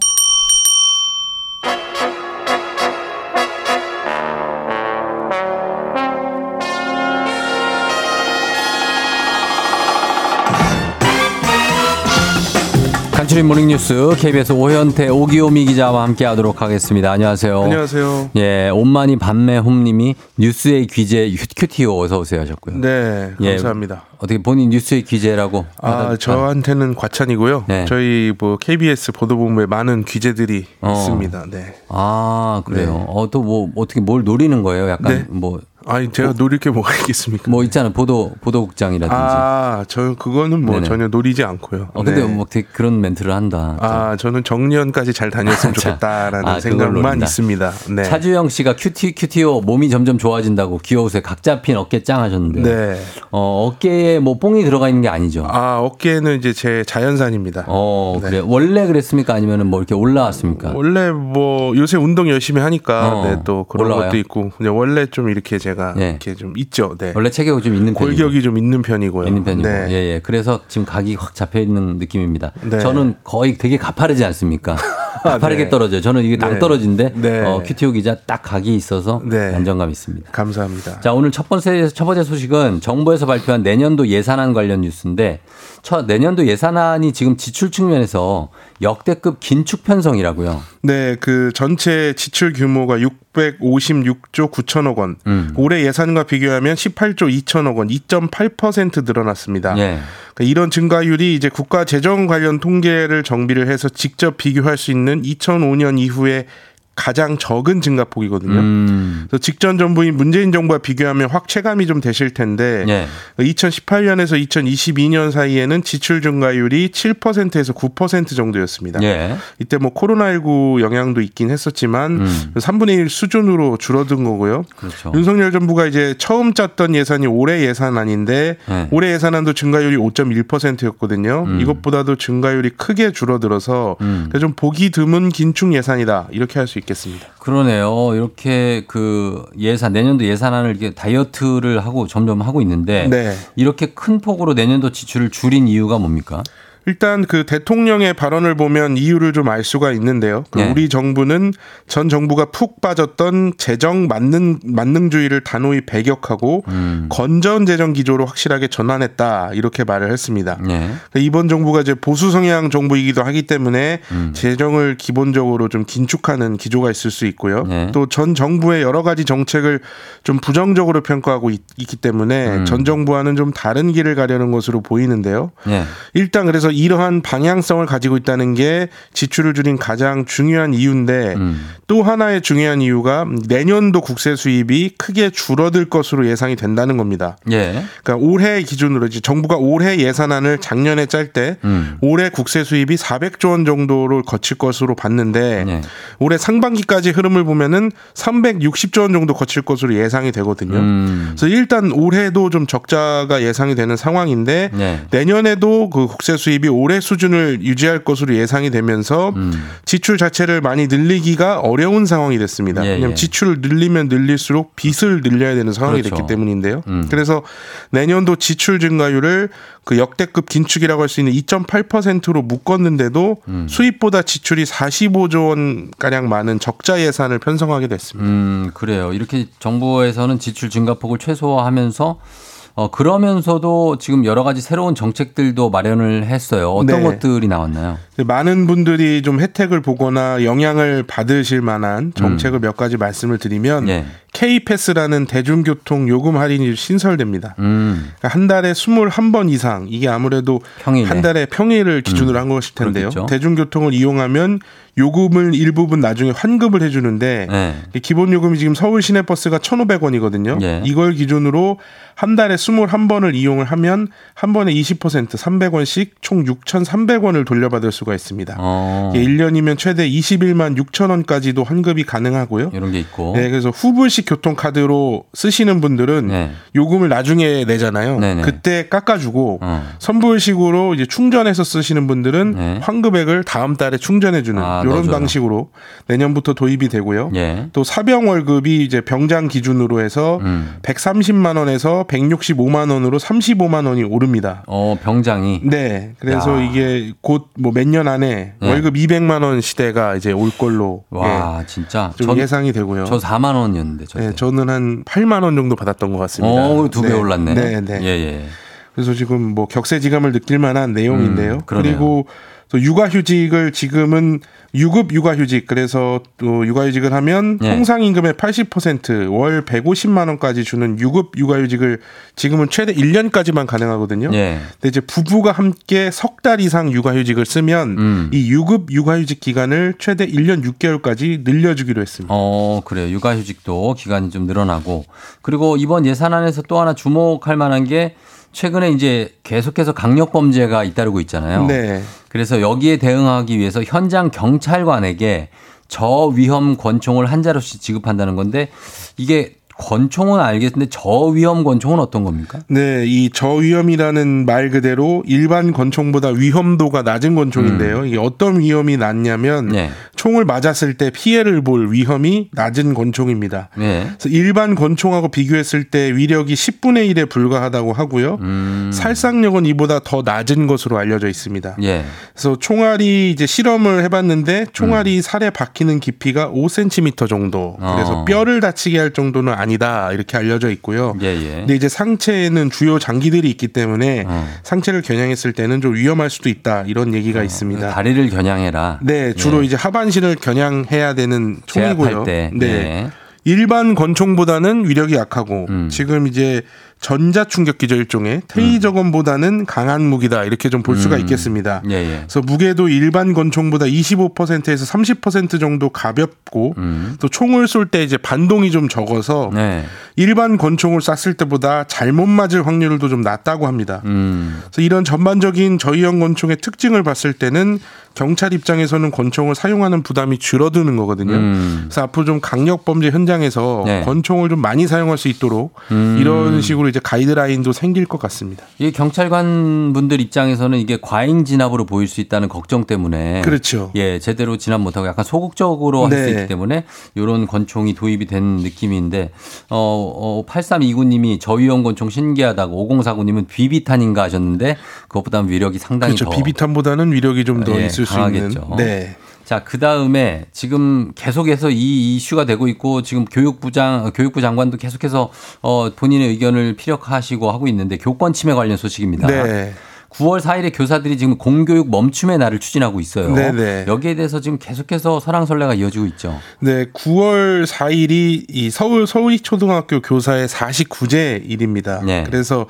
간추린 모닝뉴스 KBS 오현태 오기오미 기자와 함께하도록 하겠습니다. 안녕하세요. 안녕하세요. 예, 온마니 밤매홈님이 뉴스의 귀재 큐티오 어서 오세요 하셨고요. 네, 예, 감사합니다. 어떻게 본인 뉴스의 귀재라고? 아, 하다- 저한테는 과찬이고요. 네. 저희 뭐 KBS 보도본부에 많은 귀재들이 어. 있습니다. 네. 아 그래요. 네. 어또 뭐 어떻게 뭘 노리는 거예요? 약간 네. 뭐. 아니 제가 노릴 게 뭐가 있겠습니까? 뭐 있잖아 보도 보도국장이라든지. 아, 저 그거는 뭐 네네. 전혀 노리지 않고요. 어 근데 네. 뭐 되게 그런 멘트를 한다. 아, 저는 정년까지 잘 다녔으면 자, 좋겠다라는 아, 생각만. 있습니다. 네. 차주영 씨가 큐티 큐티오 몸이 점점 좋아진다고 귀여우세요. 각 잡힌 어깨 짱 하셨는데. 네. 어 어깨에 뭐 뽕이 들어가 있는 게 아니죠. 아, 어깨는 이제 제 자연산입니다. 어 네. 그래 원래 그랬습니까 아니면은 뭐 이렇게 올라왔습니까? 원래 뭐 요새 운동 열심히 하니까 어, 네, 또 그런 올라와요? 것도 있고 원래 좀 이렇게 제가 예. 이렇게 좀 있죠. 네. 원래 체격이 좀 있는 편이고. 골격이 좀 있는 편이고요. 있는 편이고. 네. 예, 예. 그래서 지금 각이 확 잡혀 있는 느낌입니다. 네. 저는 거의 되게 가파르지 않습니까? 가파르게 네. 떨어져요. 저는 이게 네. 낭떨어진데 네. 어, 큐티오 기자 딱 각이 있어서 네. 안정감 있습니다. 감사합니다. 자, 오늘 첫 번째 첫 번째 소식은 정부에서 발표한 내년도 예산안 관련 뉴스인데 첫 내년도 예산안이 지금 지출 측면에서 역대급 긴축 편성이라고요. 네, 그 전체 지출 규모가 656조 9천억 원. 음. 올해 예산과 비교하면 18조 2천억 원, 2.8% 늘어났습니다. 예. 그러니까 이런 증가율이 이제 국가 재정 관련 통계를 정비를 해서 직접 비교할 수 있는 2005년 이후에 가장 적은 증가폭이거든요. 음. 그래서 직전 정부인 문재인 정부와 비교하면 확 체감이 좀 되실 텐데 예. 2018년에서 2022년 사이에는 지출 증가율이 7%에서 9% 정도였습니다. 예. 이때 뭐 코로나19 영향도 있긴 했었지만 음. 3분의 1 수준으로 줄어든 거고요. 그렇죠. 윤석열 정부가 이제 처음 짰던 예산이 올해 예산안인데 네. 올해 예산안도 증가율이 5.1%였거든요. 음. 이것보다도 증가율이 크게 줄어들어서 음. 좀 보기 드문 긴축 예산이다 이렇게 할 수 있 겠습니다. 그러네요. 이렇게 그 예산 내년도 예산안을 이렇게 다이어트를 하고 점점 하고 있는데 네. 이렇게 큰 폭으로 내년도 지출을 줄인 이유가 뭡니까? 일단 그 대통령의 발언을 보면 이유를 좀 알 수가 있는데요. 그 네. 우리 정부는 전 정부가 푹 빠졌던 재정 만능 만능주의를 단호히 배격하고 음. 건전 재정 기조로 확실하게 전환했다 이렇게 말을 했습니다. 예. 그러니까 이번 정부가 이제 보수 성향 정부이기도 하기 때문에 음. 재정을 기본적으로 좀 긴축하는 기조가 있을 수 있고요. 네. 또전 정부의 여러 가지 정책을 좀 부정적으로 평가하고 있, 기 때문에 음. 전 정부와는 좀 다른 길을 가려는 것으로 보이는데요. 예. 일단 그래서 이러한 방향성을 가지고 있다는 게 지출을 줄인 가장 중요한 이유인데 음. 또 하나의 중요한 이유가 내년도 국세 수입이 크게 줄어들 것으로 예상이 된다는 겁니다. 예. 그러니까 올해 기준으로 이제 정부가 올해 예산안을 작년에 짤때 음. 올해 국세 수입이 400조 원 정도를 거칠 것으로 봤는데 예. 올해 상반기까지 흐름을 보면은 360조 원 정도 거칠 것으로 예상이 되거든요. 음. 그래서 일단 올해도 좀 적자가 예상이 되는 상황인데 네. 내년에도 그 국세 수입 이 올해 수준을 유지할 것으로 예상이 되면서 음. 지출 자체를 많이 늘리기가 어려운 상황이 됐습니다. 예, 왜냐하면 예. 지출을 늘리면 늘릴수록 빚을 늘려야 되는 상황이 그렇죠. 됐기 때문인데요. 음. 그래서 내년도 지출 증가율을 그 역대급 긴축이라고 할 수 있는 2.8%로 묶었는데도 음. 수입보다 지출이 45조 원 가량 많은 적자 예산을 편성하게 됐습니다. 음, 그래요. 이렇게 정부에서는 지출 증가폭을 최소화하면서 어, 그러면서도 지금 여러 가지 새로운 정책들도 마련을 했어요. 어떤 네. 것들이 나왔나요? 많은 분들이 좀 혜택을 보거나 영향을 받으실 만한 정책을 몇 가지 말씀을 드리면 음. 예. K패스라는 대중교통 요금 할인이 신설됩니다. 음, 그러니까 한 달에 21번 이상 이게 아무래도 평일에. 한 달에 평일을 기준으로 한 것일 텐데요. 음. 그렇겠죠. 대중교통을 이용하면 요금을 일부분 나중에 환급을 해주는데 네. 기본 요금이 지금 서울 시내버스가 1,500원이거든요. 예. 이걸 기준으로 한 달에 21번을 이용을 하면 한 번에 20% 300원씩 총 6,300원을 돌려받을 수가 있습니다. 어, 이게 1년이면 최대 21만 6천 원까지도 환급이 가능하고요. 이런 게 있고. 네, 그래서 후불식 교통카드로 쓰시는 분들은 네. 요금을 나중에 내잖아요. 네네. 그때 깎아주고 어. 선불식으로 이제 충전해서 쓰시는 분들은 네. 환급액을 다음 달에 충전해주는 아, 이런 넣어줘요. 방식으로 내년부터 도입이 되고요. 예. 또 사병 월급이 이제 병장 기준으로 해서 음. 130만 원에서 165만 원으로 35만 원이 오릅니다. 어, 병장이. 네, 그래서 야. 이게 곧 뭐 몇 년 안에 네. 월급 200만 원 시대가 이제 올 걸로 와, 진짜. 예, 좀 전- 예상이 되고요. 저 4만 원이었는데 저 때. 네, 저는 한 8만 원 정도 받았던 것 같습니다. 어, 두배 네. 올랐네. 네, 네. 예, 예. 그래서 지금 뭐 격세지감을 느낄 만한 내용인데요. 음. 그리고 또 육아휴직을 지금은 유급 육아휴직 그래서 또 육아휴직을 하면 예. 통상임금의 80%월 150만 원까지 주는 유급 육아휴직을 지금은 최대 1년까지만 가능하거든요. 예. 근데 이제 부부가 함께 석 달 이상 육아휴직을 쓰면 음. 이 유급 육아휴직 기간을 최대 1년 6개월까지 늘려주기로 했습니다. 어, 그래요. 육아휴직도 기간이 좀 늘어나고. 그리고 이번 예산안에서 또 하나 주목할 만한 게 최근에 이제 계속해서 강력 범죄가 잇따르고 있잖아요. 네. 그래서 여기에 대응하기 위해서 현장 경찰관에게 저위험 권총을 한 자루씩 지급한다는 건데 이게 권총은 알겠는데 저위험 권총은 어떤 겁니까? 네, 이 저위험이라는 말 그대로 일반 권총보다 위험도가 낮은 권총인데요. 이게 어떤 위험이 낮냐면 음. 네. 총을 맞았을 때 피해를 볼 위험이 낮은 권총입니다. 네. 그래서 일반 권총하고 비교했을 때 위력이 10분의 1에 불과하다고 하고요. 음. 살상력은 이보다 더 낮은 것으로 알려져 있습니다. 예. 그래서 총알이 이제 실험을 해봤는데 음. 총알이 살에 박히는 깊이가 5cm 정도. 그래서 어. 뼈를 다치게 할 정도는 아니다 이렇게 알려져 있고요. 예, 예. 근데 이제 상체에는 주요 장기들이 있기 때문에 어. 상체를 겨냥했을 때는 좀 위험할 수도 있다 이런 얘기가 있습니다. 다리를 겨냥해라. 네, 주로 예. 이제 하반 신을 겨냥해야 되는 총이고요. 때. 네. 네. 일반 권총보다는 위력이 약하고 음. 지금 이제 전자 충격기죠 일종의 테이저건보다는 강한 무기다 이렇게 좀 볼 수가 음. 있겠습니다. 예, 예. 그래서 무게도 일반 권총보다 25%에서 30% 정도 가볍고 음. 또 총을 쏠 때 이제 반동이 좀 적어서 네. 일반 권총을 쐈을 때보다 잘못 맞을 확률도 좀 낮다고 합니다. 음. 그래서 이런 전반적인 저위험 권총의 특징을 봤을 때는 경찰 입장에서는 권총을 사용하는 부담이 줄어드는 거거든요. 음. 그래서 앞으로 좀 강력 범죄 현장에서 네. 권총을 좀 많이 사용할 수 있도록 음. 이런 식으로 이제 가이드라인도 생길 것 같습니다. 이 경찰관 분들 입장에서는 이게 과잉 진압으로 보일 수 있다는 걱정 때문에 그렇죠. 예, 제대로 진압 못하고 약간 소극적으로 할수 네. 있기 때문에 이런 권총이 도입이 된 느낌인데 어, 어 8329님이 저위험 권총 신기하다고 5049님은 비비탄인가 하셨는데 그것보다는 위력이 상당히 그렇죠. 더 비비탄보다는 위력이 좀더 예, 있을 수 강하겠죠. 있는. 네. 자, 그 다음에 지금 계속해서 이 이슈가 되고 있고 지금 교육부장, 교육부 장관도 계속해서 어, 본인의 의견을 피력하시고 하고 있는데 교권 침해 관련 소식입니다. 네. 9월 4일에 교사들이 지금 공교육 멈춤의 날을 추진하고 있어요. 네네. 여기에 대해서 지금 계속해서 설랑설레가 이어지고 있죠. 네, 9월 4일이 이 서울 서울초등학교 교사의 49제 일입니다. 네. 그래서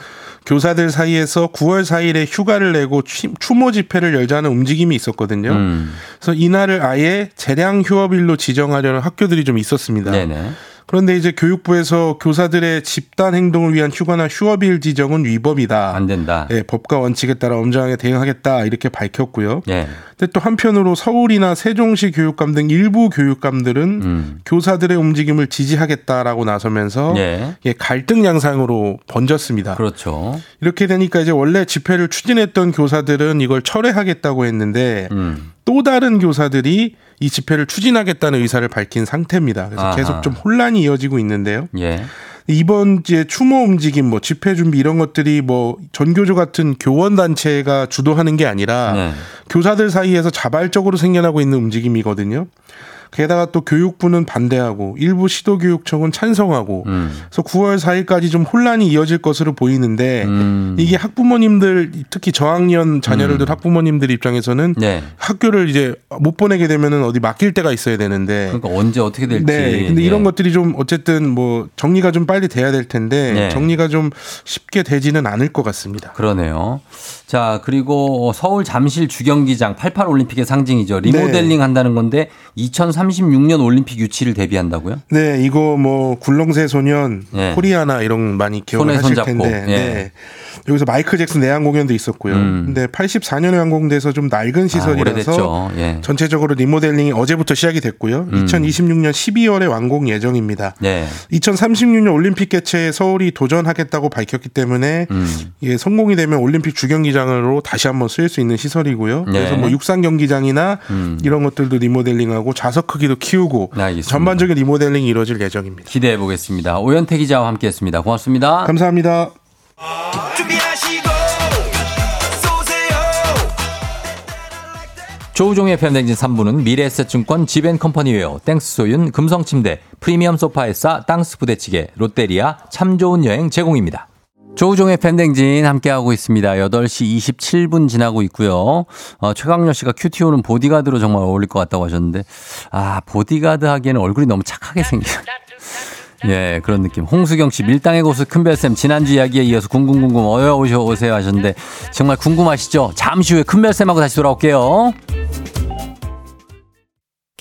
교사들 사이에서 9월 4일에 휴가를 내고 취- 추모 집회를 열자는 움직임이 있었거든요. 음. 그래서 이날을 아예 재량 휴업일로 지정하려는 학교들이 좀 있었습니다. 네네. 그런데 이제 교육부에서 교사들의 집단 행동을 위한 휴가나 휴업일 지정은 위법이다. 안 된다. 예, 법과 원칙에 따라 엄정하게 대응하겠다 이렇게 밝혔고요. 예. 근데 또 한편으로 서울이나 세종시 교육감 등 일부 교육감들은 음. 교사들의 움직임을 지지하겠다라고 나서면서 예. 예, 갈등 양상으로 번졌습니다. 그렇죠. 이렇게 되니까 이제 원래 집회를 추진했던 교사들은 이걸 철회하겠다고 했는데 음. 또 다른 교사들이 이 집회를 추진하겠다는 의사를 밝힌 상태입니다. 그래서 아하. 계속 좀 혼란이 이어지고 있는데요. 예. 이번 이제 추모 움직임, 뭐 집회 준비 이런 것들이 뭐 전교조 같은 교원 단체가 주도하는 게 아니라 네. 교사들 사이에서 자발적으로 생겨나고 있는 움직임이거든요. 게다가 또 교육부는 반대하고 일부 시도교육청은 찬성하고 음. 그래서 9월 4일까지 좀 혼란이 이어질 것으로 보이는데 음. 이게 학부모님들 특히 저학년 자녀를 둔 학부모님들 입장에서는 네. 학교를 이제 못 보내게 되면은 어디 맡길 데가 있어야 되는데 그러니까 언제 어떻게 될지. 네. 근데 이런 예. 것들이 좀 어쨌든 뭐 정리가 좀 빨리 돼야 될 텐데 네. 정리가 좀 쉽게 되지는 않을 것 같습니다. 그러네요. 자, 그리고 서울 잠실 주경기장 88 올림픽의 상징이죠. 리모델링 한다는 건데 2036년 올림픽 유치를 대비한다고요? 네, 이거 뭐 굴렁쇠 소년, 네. 코리아나 이런 거 많이 기억을 하실 손잡고. 텐데. 예. 네. 여기서 마이클 잭슨 내한 공연도 있었고요. 음. 근데 84년에 완공돼서 좀 낡은 아, 시설이라서 오래됐죠. 예. 전체적으로 리모델링이 어제부터 시작이 됐고요. 음. 2026년 12월에 완공 예정입니다. 네. 2036년 올림픽 개최에 서울이 도전하겠다고 밝혔기 때문에 음. 이게 성공이 되면 올림픽 주경기장으로 다시 한번 쓰일 수 있는 시설이고요. 네. 그래서 뭐 육상 경기장이나 음. 이런 것들도 리모델링하고 좌석 크기도 키우고 네, 알겠습니다. 전반적인 리모델링이 이루어질 예정입니다. 기대해 보겠습니다. 오현태 기자와 함께 했습니다. 고맙습니다. 감사합니다. 조우종의 FM댕진 3부는 미래에셋증권 지벤컴퍼니웨어, 땡스소윤, 금성침대, 프리미엄 소파에싸, 땅스 부대찌개, 롯데리아, 참 좋은 여행 제공입니다. 조우종의 팬댕진 함께하고 있습니다. 8시 27분 지나고 있고요. 어, 최강렬 씨가 큐티오는 보디가드로 정말 어울릴 것 같다고 하셨는데, 아, 보디가드 하기에는 얼굴이 너무 착하게 생겨. 예, 그런 느낌. 홍수경 씨, 밀당의 고수 큰별쌤, 지난주 이야기에 이어서 궁금궁금 어여 오셔 오세요 하셨는데, 정말 궁금하시죠? 잠시 후에 큰별쌤하고 다시 돌아올게요.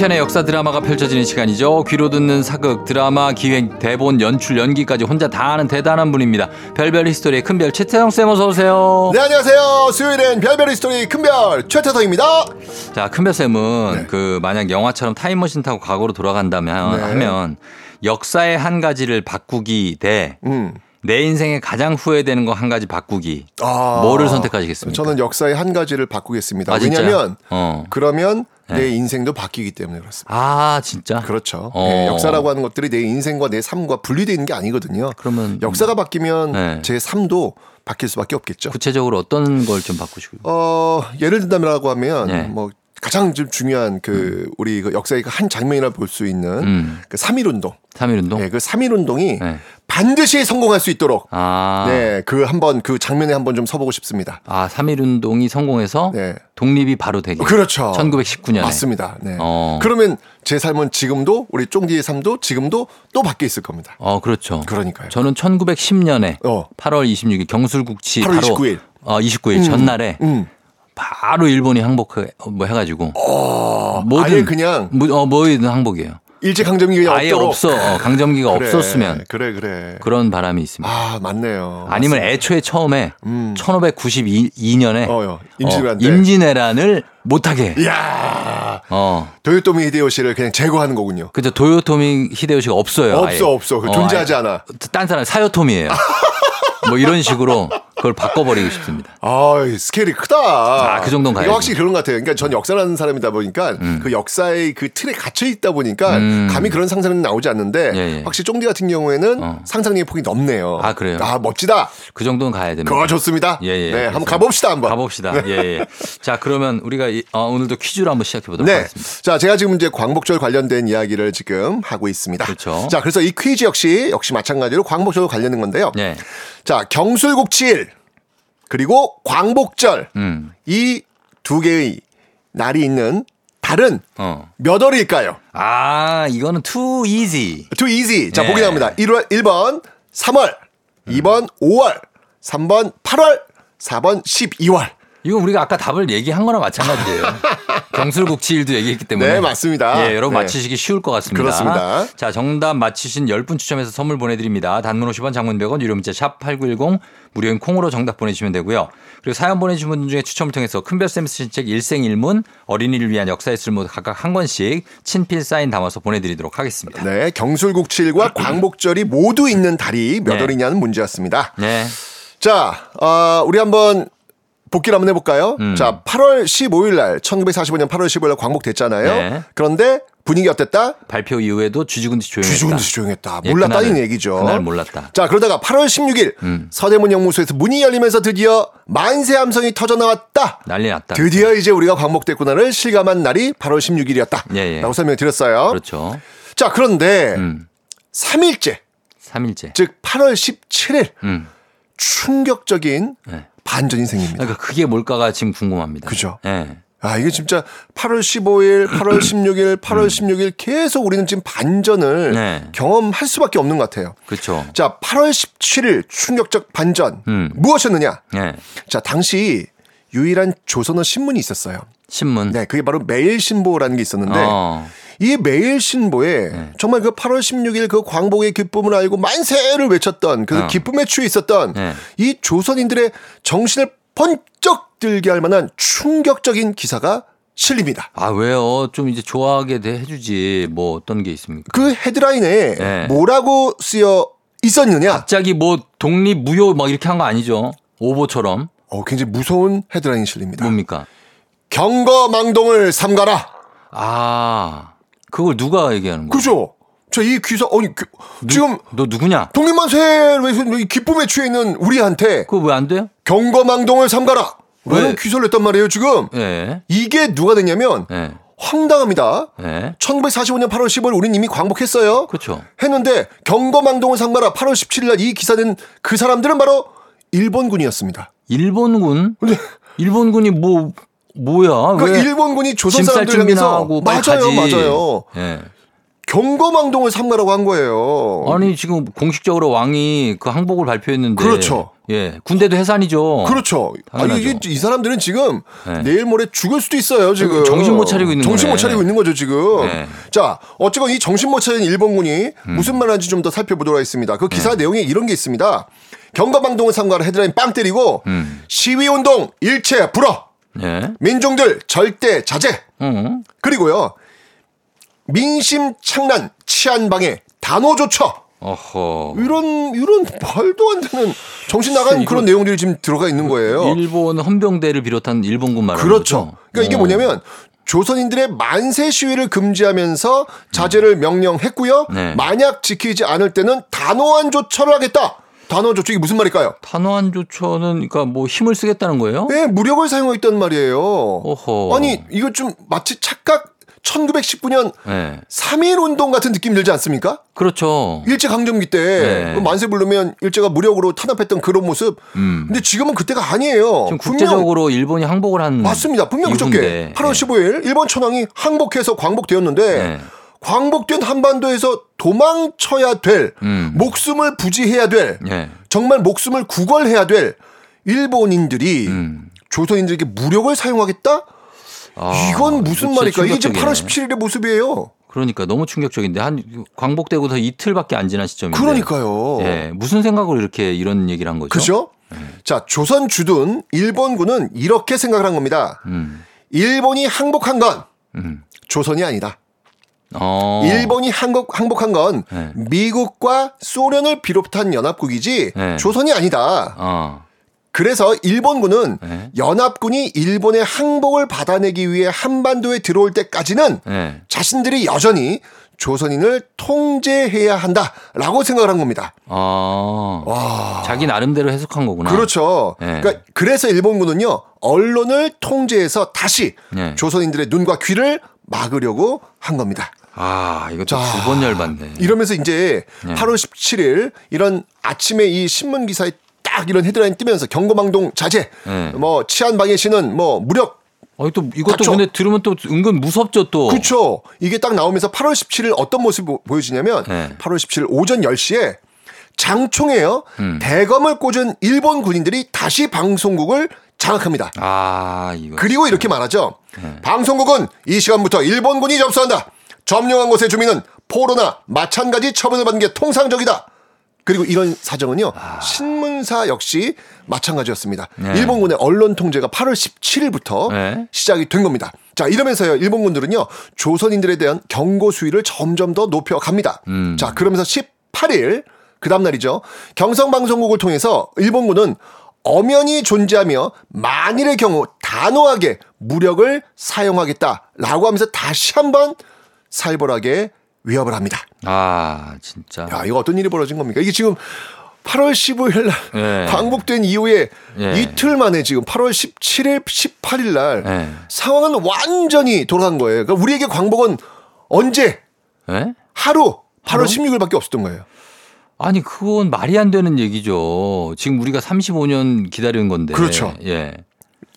편의 역사 드라마가 펼쳐지는 시간이죠. 귀로 듣는 사극, 드라마, 기획, 대본, 연출, 연기까지 혼자 다 하는 대단한 분입니다. 별별 히스토리의 큰별 최태성 쌤 어서 오세요. 네 안녕하세요. 수요일엔 별별 히스토리 큰별 최태성입니다. 자, 큰별 쌤은 그 만약 영화처럼 타임머신 타고 과거로 돌아간다면 네. 하면 역사의 한 가지를 바꾸기 대내 음. 인생에 가장 후회되는 거 한 가지 바꾸기. 아, 뭐를 선택하시겠습니까? 저는 역사의 한 가지를 바꾸겠습니다. 아? 왜냐하면 어. 그러면 네. 내 인생도 바뀌기 때문에 그렇습니다. 아, 진짜? 그렇죠. 어. 네, 역사라고 하는 것들이 내 인생과 내 삶과 분리되어 있는 게 아니거든요. 그러면 역사가 바뀌면 네. 제 삶도 바뀔 수밖에 없겠죠. 구체적으로 어떤 걸 좀 바꾸시고? 어, 예를 든다고 하면 네. 뭐 가장 좀 중요한 그 우리 그 역사의 그한 장면이라 볼 수 있는 음. 그3.1 운동. 3.1 운동? 네, 그 3.1 운동이 네. 반드시 성공할 수 있도록 아. 네, 그 한번 그 장면에 한번 좀 서보고 싶습니다. 아, 3.1 운동이 성공해서 네. 독립이 바로 되게. 그렇죠. 1919년에. 맞습니다. 네. 어. 그러면 제 삶은 지금도 우리 쫑디의 삶도 지금도 또 바뀌어 있을 겁니다. 어, 그렇죠. 그러니까요. 저는 1910년에 어. 8월 26일 경술국치 8월 바로 29일. 어, 29일 음. 전날에 음. 바로 일본이 항복 뭐 해가지고 어, 모든 아예 그냥 뭐, 어, 뭐든 항복이에요. 일제 강점기 그냥 아예 없도록. 없어. 어, 강점기가 그래, 없었으면 그래 그래. 그런 바람이 있습니다. 아 맞네요. 아니면 애초에 처음에 음. 1592년에 어요. 임진왜란 때. 임진왜란을 못하게. 이야 어. 도요토미 히데요시를 그냥 제거하는 거군요. 그죠. 도요토미 히데요시가 없어요. 없어 아예. 없어. 그 어, 존재하지. 않아. 딴 사람 사요토미예요. 뭐 이런 식으로 그걸 바꿔버리고 싶습니다. 아 스케일이 크다. 아, 그 정도는 가야지. 확실히 그런 것 같아요. 그러니까 전 역사라는 사람이다 보니까 그 역사의 그 틀에 갇혀 있다 보니까 음. 감히 그런 상상은 나오지 않는데 예, 예. 확실히 쫑디 같은 경우에는 어. 상상력의 폭이 넓네요. 아, 그래요? 아 멋지다. 그 정도는 가야 됩니다. 그거 좋습니다. 예, 예. 네, 한번 가봅시다 한번. 가봅시다. 예, 예. 자, 그러면 우리가 이- 어, 오늘도 퀴즈로 한번 시작해 보도록 네. 하겠습니다. 자, 제가 지금 이제 광복절 관련된 이야기를 지금 하고 있습니다. 그렇죠. 자, 그래서 이 퀴즈 역시 역시 마찬가지로 광복절 관련된 건데요. 네. 자, 경술국칠 그리고 광복절 음. 이두 개의 날이 있는 달은 어. 몇 월일까요? 아, 이거는 too easy. too easy. 자, 네. 보기 나옵니다. 1월 1번 3월, 음. 2번 5월, 3번 8월, 4번 12월. 이건 우리가 아까 답을 얘기한 거나 마찬가지예요. 경술국치일도 얘기했기 때문에. 네, 맞습니다. 예, 여러분 네. 맞히시기 쉬울 것 같습니다. 그렇습니다. 자, 정답 맞히신 10분 추첨해서 선물 보내드립니다. 단문 50원, 장문 100원, 유료 문자 샵 8910, 무료인 콩으로 정답 보내주시면 되고요. 그리고 사연 보내주신 분 중에 추첨을 통해서 큰별쌤 쓰신 책 일생일문, 어린이를 위한 역사의 쓸모 각각 한 권씩 친필 사인 담아서 보내드리도록 하겠습니다. 네, 경술국칠과 광복절이 모두 있는 달이 몇 네. 월이냐는 문제였습니다. 네. 자, 어, 우리 한번 복기를 한번 해볼까요? 음. 자, 8월 15일 날, 1945년 8월 15일 날 광복됐잖아요. 네. 그런데 분위기 어땠다? 발표 이후에도 쥐죽은 듯이 조용했다. 주중은 듯이 조용했다. 예, 몰랐다는 그날은- 얘기죠. 그날 몰랐다. 자, 그러다가 8월 16일 음. 서대문 영무소에서 문이 열리면서 드디어 만세 함성이 터져 나왔다. 난리 났다. 드디어 이제 우리가 광복됐구나를 실감한 날이 8월 16일이었다. 예, 예. 라고 설명드렸어요. 그렇죠. 자, 그런데 음. 3일째, 3일째. 즉 8월 17일 음. 충격적인 네. 반전이 생깁니다. 그러니까 그게 뭘까가 지금 궁금합니다. 그죠. 예. 아, 이게 진짜 8월 15일, 8월 16일, 8월 16일 계속 우리는 지금 반전을 음. 네. 경험할 수밖에 없는 것 같아요. 그렇죠. 자, 8월 17일 충격적 반전. 음. 무엇이었느냐? 예. 자, 당시 유일한 조선어 신문이 있었어요. 신문. 네, 그게 바로 매일신보라는 게 있었는데 어. 이 매일신보에 네. 정말 그 8월 16일 그 광복의 기쁨을 알고 만세를 외쳤던 그 어. 기쁨에 취해 있었던 네. 이 조선인들의 정신을 번쩍 들게 할 만한 충격적인 기사가 실립니다. 아 왜요? 좀 이제 좋아하게 돼 해주지. 뭐 어떤 게 있습니까? 그 헤드라인에 네. 뭐라고 쓰여 있었느냐? 갑자기 뭐 독립 무효 막 이렇게 한 거 아니죠? 오보처럼 어, 굉장히 무서운 헤드라인이 실립니다. 뭡니까? 경거망동을 삼가라. 아 그걸 누가 얘기하는 거야? 그죠? 자, 이 기사, 아니, 그- 지금 너 누구냐? 독립만세를 이 기쁨에 취해 있는 우리한테 그거 왜 안 돼요? 경거망동을 삼가라. 왜? 기사를 냈단 말이에요, 지금. 예. 이게 누가 됐냐면 예. 황당합니다. 예. 1945년 8월 15일 우리는 이미 광복했어요. 그렇죠. 했는데 경거망동을 삼가라 8월 17일 날 이 기사 낸그 사람들은 바로 일본군이었습니다. 일본군? 일본군이 뭐 뭐야? 그왜 일본군이 조선 사람들 향해서 맞아요. 맞아요. 예. 경거망동을 삼가라고 한 거예요. 아니 지금 공식적으로 왕이 그 항복을 발표했는데 그렇죠. 예. 군대도 해산이죠. 그렇죠. 아니 당연하죠. 이게 이 사람들은 지금 네. 내일 모레 죽을 수도 있어요. 지금 정신 못 차리고 있는 정신 못 거네. 차리고 있는 거죠 지금. 네. 자 어쨌건 이 정신 못 차린 일본군이 음. 무슨 말하는지 좀 더 살펴보도록 하겠습니다. 그 네. 기사 내용에 이런 게 있습니다. 경거방동을 삼가라 헤드라인 빵 때리고 음. 시위 운동 일체 불어 예. 민중들 절대 자제 응. 그리고요 민심 창난 치안 방해 단호 조처 어허. 이런 이런 말도 안 되는 정신 나간 그런 내용들이 지금 들어가 있는 거예요. 일본 헌병대를 비롯한 일본군 말하는 그렇죠. 거죠? 그러니까 이게 어. 뭐냐면 조선인들의 만세 시위를 금지하면서 자제를 명령했고요. 네. 만약 지키지 않을 때는 단호한 조처를 하겠다. 단호한 조처 이게 무슨 말일까요? 탄환 조처는 그러니까 뭐 힘을 쓰겠다는 거예요? 네, 무력을 사용했단 말이에요. 어허. 아니 이거 좀 마치 착각 1919년 네. 3.1 운동 같은 느낌 들지 않습니까? 그렇죠. 일제 강점기 때 네. 그 만세 부르면 일제가 무력으로 탄압했던 그런 모습. 음. 근데 지금은 그때가 아니에요. 지금 분명 국제적으로 일본이 항복을 한 맞습니다. 분명. 그저께 8월 15일 일본 천황이 항복해서 광복되었는데 네. 광복된 한반도에서 도망쳐야 될 음. 목숨을 부지해야 될 예. 정말 목숨을 구걸해야 될 일본인들이 음. 조선인들에게 무력을 사용하겠다? 아, 이건 무슨 말일까? 이게 지금 8월 충격적이네. 17일의 모습이에요. 그러니까 너무 충격적인데 한 광복되고서 이틀밖에 안 지난 시점인데. 그러니까요. 예, 무슨 생각으로 이렇게 이런 얘기를 한 거죠? 그죠? 자, 조선 주둔 일본군은 이렇게 생각을 한 겁니다. 음, 일본이 항복한 건 음. 조선이 아니다. 어. 일본이 항복, 항복한 건 네. 미국과 소련을 비롯한 연합국이지 네. 조선이 아니다. 어. 그래서 일본군은 네. 연합군이 일본의 항복을 받아내기 위해 한반도에 들어올 때까지는 네. 자신들이 여전히 조선인을 통제해야 한다라고 생각을 한 겁니다. 어. 와. 자기 나름대로 해석한 거구나. 그렇죠. 네. 그러니까 그래서 일본군은요 언론을 통제해서 다시 네. 조선인들의 눈과 귀를 막으려고 한 겁니다. 아, 이것도 자, 두번 열받네. 이러면서 이제 네. 8월 17일 이런 아침에 이 신문 기사에 딱 이런 헤드라인 뜨면서 경고망동 자제, 네. 뭐 치안 방해 시는 뭐 무력 아니 또 이것도 닥쳐. 근데 들으면 또 은근 무섭죠 또. 그렇죠. 이게 딱 나오면서 8월 17일 어떤 모습이 보- 보여지냐면 네. 8월 17일 오전 10시에 장총에요. 음. 대검을 꽂은 일본 군인들이 다시 방송국을 장악합니다. 아, 이거. 그리고 이렇게 말하죠. 네. 방송국은 이 시간부터 일본군이 접수한다. 점령한 곳의 주민은 포로나 마찬가지 처분을 받는 게 통상적이다. 그리고 이런 사정은요. 신문사 역시 마찬가지였습니다. 아. 네. 일본군의 언론 통제가 8월 17일부터 네. 시작이 된 겁니다. 자, 이러면서요. 일본군들은요. 조선인들에 대한 경고 수위를 점점 더 높여 갑니다. 음. 자, 그러면서 18일 그 다음 날이죠. 경성 방송국을 통해서 일본군은 엄연히 존재하며 만일의 경우 단호하게 무력을 사용하겠다라고 하면서 다시 한번 살벌하게 위협을 합니다. 아, 진짜. 야, 이거 어떤 일이 벌어진 겁니까? 이게 지금 8월 15일 날 네. 광복된 이후에 예. 이틀 만에 지금 8월 17일, 18일 날 네. 상황은 완전히 돌아간 거예요. 그러니까 우리에게 광복은 언제? 예? 하루 8월 하루? 16일밖에 없었던 거예요. 아니, 그건 말이 안 되는 얘기죠. 지금 우리가 35년 기다리는 건데. 그렇죠. 예.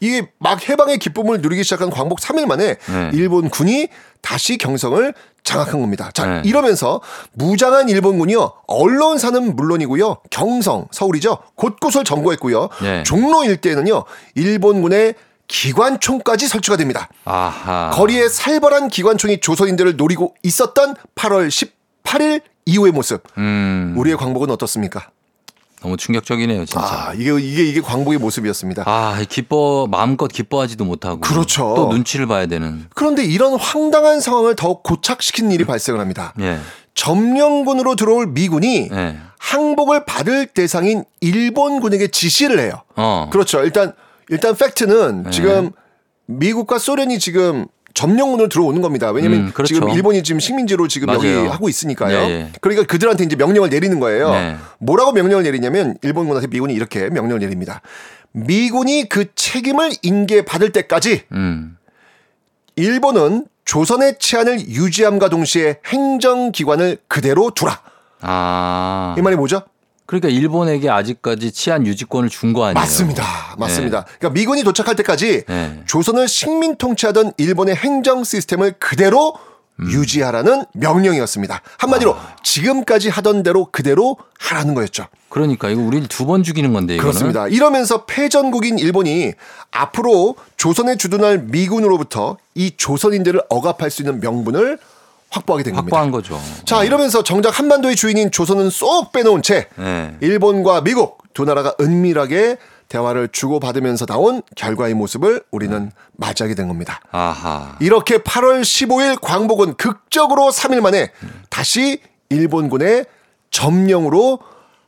이게 막 해방의 기쁨을 누리기 시작한 광복 3일 만에 네. 일본 군이 다시 경성을 장악한 겁니다. 자, 네. 이러면서 무장한 일본군이요. 언론사는 물론이고요. 경성, 서울이죠. 곳곳을 점거했고요. 네. 종로 일대에는요. 일본군의 기관총까지 설치가 됩니다. 아하. 거리에 살벌한 기관총이 조선인들을 노리고 있었던 8월 18일 이후의 모습. 음. 우리의 광복은 어떻습니까? 너무 충격적이네요, 진짜. 아, 이게 이게 이게 광복의 모습이었습니다. 아, 기뻐 마음껏 기뻐하지도 못하고 그렇죠. 또 눈치를 봐야 되는. 그런데 이런 황당한 상황을 더 고착시킨 일이 발생을 합니다. 예. 점령군으로 들어올 미군이 예. 항복을 받을 대상인 일본군에게 지시를 해요. 어. 그렇죠. 일단 일단 팩트는 네. 지금 미국과 소련이 지금 점령군으로 들어오는 겁니다. 왜냐면 음, 그렇죠. 지금 일본이 지금 식민지로 지금 여기 맞아요. 하고 있으니까요. 예, 예. 그러니까 그들한테 이제 명령을 내리는 거예요. 네. 뭐라고 명령을 내리냐면 일본군한테 미군이 이렇게 명령을 내립니다. 미군이 그 책임을 인계받을 때까지 음. 일본은 조선의 치안을 유지함과 동시에 행정기관을 그대로 두라. 아. 이 말이 뭐죠? 그러니까 일본에게 아직까지 치안 유지권을 준 거 아니에요? 맞습니다. 맞습니다. 그러니까 미군이 도착할 때까지 네. 조선을 식민 통치하던 일본의 행정 시스템을 그대로 음. 유지하라는 명령이었습니다. 한마디로 아. 지금까지 하던 대로 그대로 하라는 거였죠. 그러니까 이거 우리를 두 번 죽이는 건데 이거는. 그렇습니다. 이러면서 패전국인 일본이 앞으로 조선에 주둔할 미군으로부터 이 조선인들을 억압할 수 있는 명분을 확보하게 된 겁니다. 확보한 거죠. 자, 이러면서 정작 한반도의 주인인 조선은 쏙 빼놓은 채 네. 일본과 미국 두 나라가 은밀하게 대화를 주고받으면서 나온 결과의 모습을 우리는 맞이하게 된 겁니다. 아하. 이렇게 8월 15일 광복은 극적으로 3일 만에 다시 일본군의 점령으로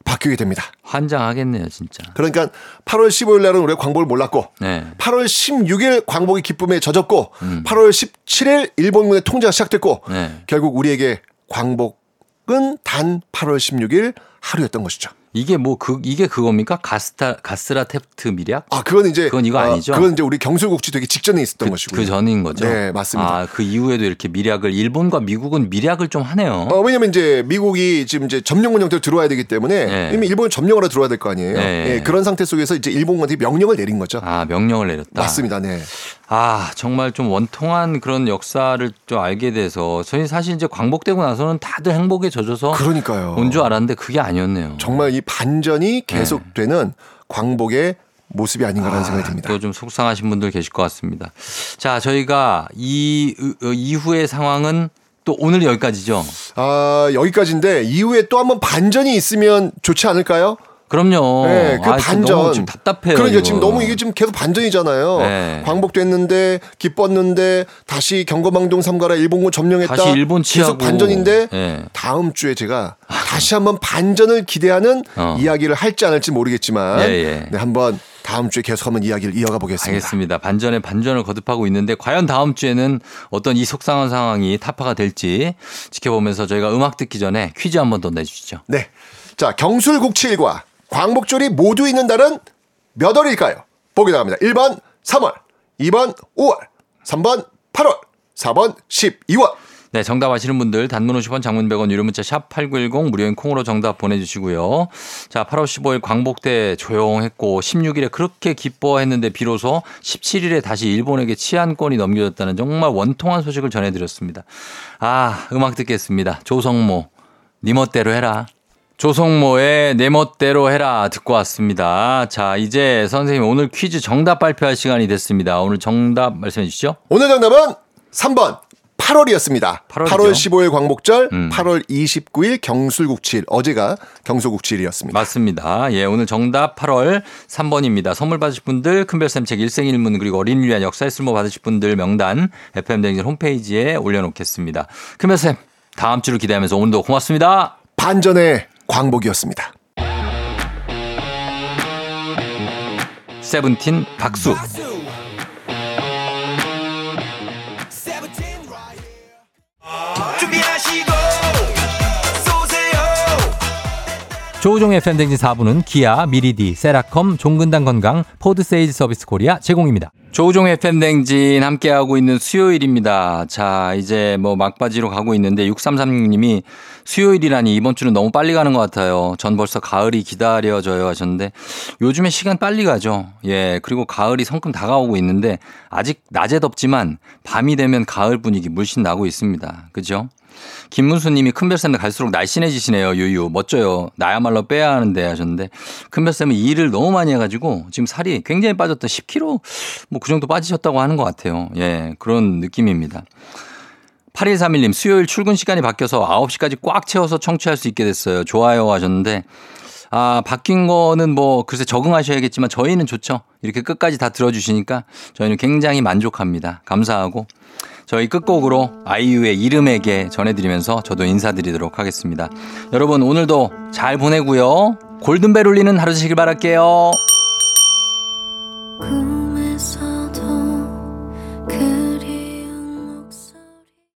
바뀌게 됩니다. 환장하겠네요, 진짜. 그러니까 8월 15일 날은 우리가 광복을 몰랐고 네. 8월 16일 광복의 기쁨에 젖었고 8월 17일 일본군의 통제가 시작됐고 네. 결국 우리에게 광복은 단 8월 16일 하루였던 것이죠. 이게 뭐 그 이게 그겁니까? 가스타 가스라 텍트 미략? 아, 그건 이제 그건 이거 아, 아니죠? 그건 이제 우리 경술국지 되기 직전에 있었던 것이고요. 그 전인 거죠. 네, 맞습니다. 아, 그 이후에도 이렇게 미략을 일본과 미국은 미략을 좀 하네요. 어, 왜냐면 이제 미국이 지금 이제 점령군 형태로 들어와야 되기 때문에 네. 이미 일본은 점령하러 들어와야 될 거 아니에요. 네. 예, 그런 상태 속에서 이제 일본한테 명령을 내린 거죠. 아, 명령을 내렸다. 맞습니다. 네. 아, 정말 좀 원통한 그런 역사를 좀 알게 돼서 저희 사실 이제 광복되고 나서는 다들 행복에 젖어서 그러니까요. 온 줄 알았는데 그게 아니었네요. 정말 이 반전이 계속되는 광복의 모습이 아닌가라는 생각이 듭니다. 또 좀 속상하신 분들 계실 것 같습니다. 자, 저희가 이 으, 어, 이후의 상황은 또 오늘 여기까지죠. 아, 여기까지인데 이후에 또 한번 반전이 있으면 좋지 않을까요? 그럼요. 네, 그 아, 반전. 지금 답답해요. 그러니까 이거. 지금 너무 이게 지금 계속 반전이잖아요. 네. 광복됐는데 기뻤는데 다시 경거망동 삼가라 일본군 점령했다. 다시 일본 계속 치하고. 반전인데 네. 다음 주에 제가 다시 한번 반전을 기대하는 어. 이야기를 할지 안 할지 모르겠지만 예, 예. 네, 한번 다음 주에 계속 한번 이야기를 이어가 보겠습니다. 알겠습니다. 반전에 반전을 거듭하고 있는데 과연 다음 주에는 어떤 이 속상한 상황이 타파가 될지 지켜보면서 저희가 음악 듣기 전에 퀴즈 한번 더 내주시죠. 네. 자, 경술국치일과 광복절이 모두 있는 달은 몇 월일까요? 보기 나갑니다. 1번 3월, 2번 5월, 3번 8월, 4번 12월. 네, 정답 아시는 분들 단문 50원 장문 100원 유료 문자 샵 8910 무료인 콩으로 정답 보내 주시고요. 자, 8월 15일 광복대 조용했고 16일에 그렇게 기뻐했는데 비로소 17일에 다시 일본에게 치안권이 넘겨졌다는 정말 원통한 소식을 전해 드렸습니다. 아, 음악 듣겠습니다. 조성모, 니 멋대로 해라. 조성모의 내 멋대로 해라 듣고 왔습니다. 자, 이제 선생님 오늘 퀴즈 정답 발표할 시간이 됐습니다. 오늘 정답 말씀해 주시죠. 오늘 정답은 3번 8월이었습니다. 8월이죠. 8월 15일 광복절, 음. 8월 29일 경술국칠. 어제가 경술국칠이었습니다. 맞습니다. 예, 오늘 정답 8월 3번입니다. 선물 받으실 분들 큰별쌤 책 일생일문 그리고 어린이를 위한 역사의 쓸모 받으실 분들 명단 FM댕진 홈페이지에 올려놓겠습니다. 큰별쌤 다음 주를 기대하면서 오늘도 고맙습니다. 반전의 광복이었습니다. 세븐틴 박수. 조우종의 FM댕진 4부는 기아, 미리디, 세라컴, 종근당 건강, 포드 세일즈 서비스 코리아 제공입니다. 조우종의 FM댕진 함께하고 있는 수요일입니다. 자, 이제 뭐 막바지로 가고 있는데 6336님이 수요일이라니 이번 주는 너무 빨리 가는 것 같아요. 전 벌써 가을이 기다려져요 하셨는데 요즘에 시간 빨리 가죠. 예, 그리고 가을이 성큼 다가오고 있는데 아직 낮에 덥지만 밤이 되면 가을 분위기 물씬 나고 있습니다. 그죠? 김문수 님이 큰별쌤은 갈수록 날씬해지시네요. 유유 멋져요. 나야말로 빼야 하는데 하셨는데 큰별쌤은 일을 너무 많이 해가지고 지금 살이 굉장히 빠졌다. 10kg 뭐 그 정도 빠지셨다고 하는 것 같아요. 예 그런 느낌입니다. 8131님 수요일 출근 시간이 바뀌어서 9시까지 꽉 채워서 청취할 수 있게 됐어요. 좋아요 하셨는데 아, 바뀐 거는 뭐 글쎄 적응하셔야겠지만 저희는 좋죠. 이렇게 끝까지 다 들어주시니까 저희는 굉장히 만족합니다. 감사하고 저희 끝곡으로 아이유의 이름에게 전해드리면서 저도 인사드리도록 하겠습니다. 여러분 오늘도 잘 보내고요. 골든벨 울리는 하루 되시길 바랄게요.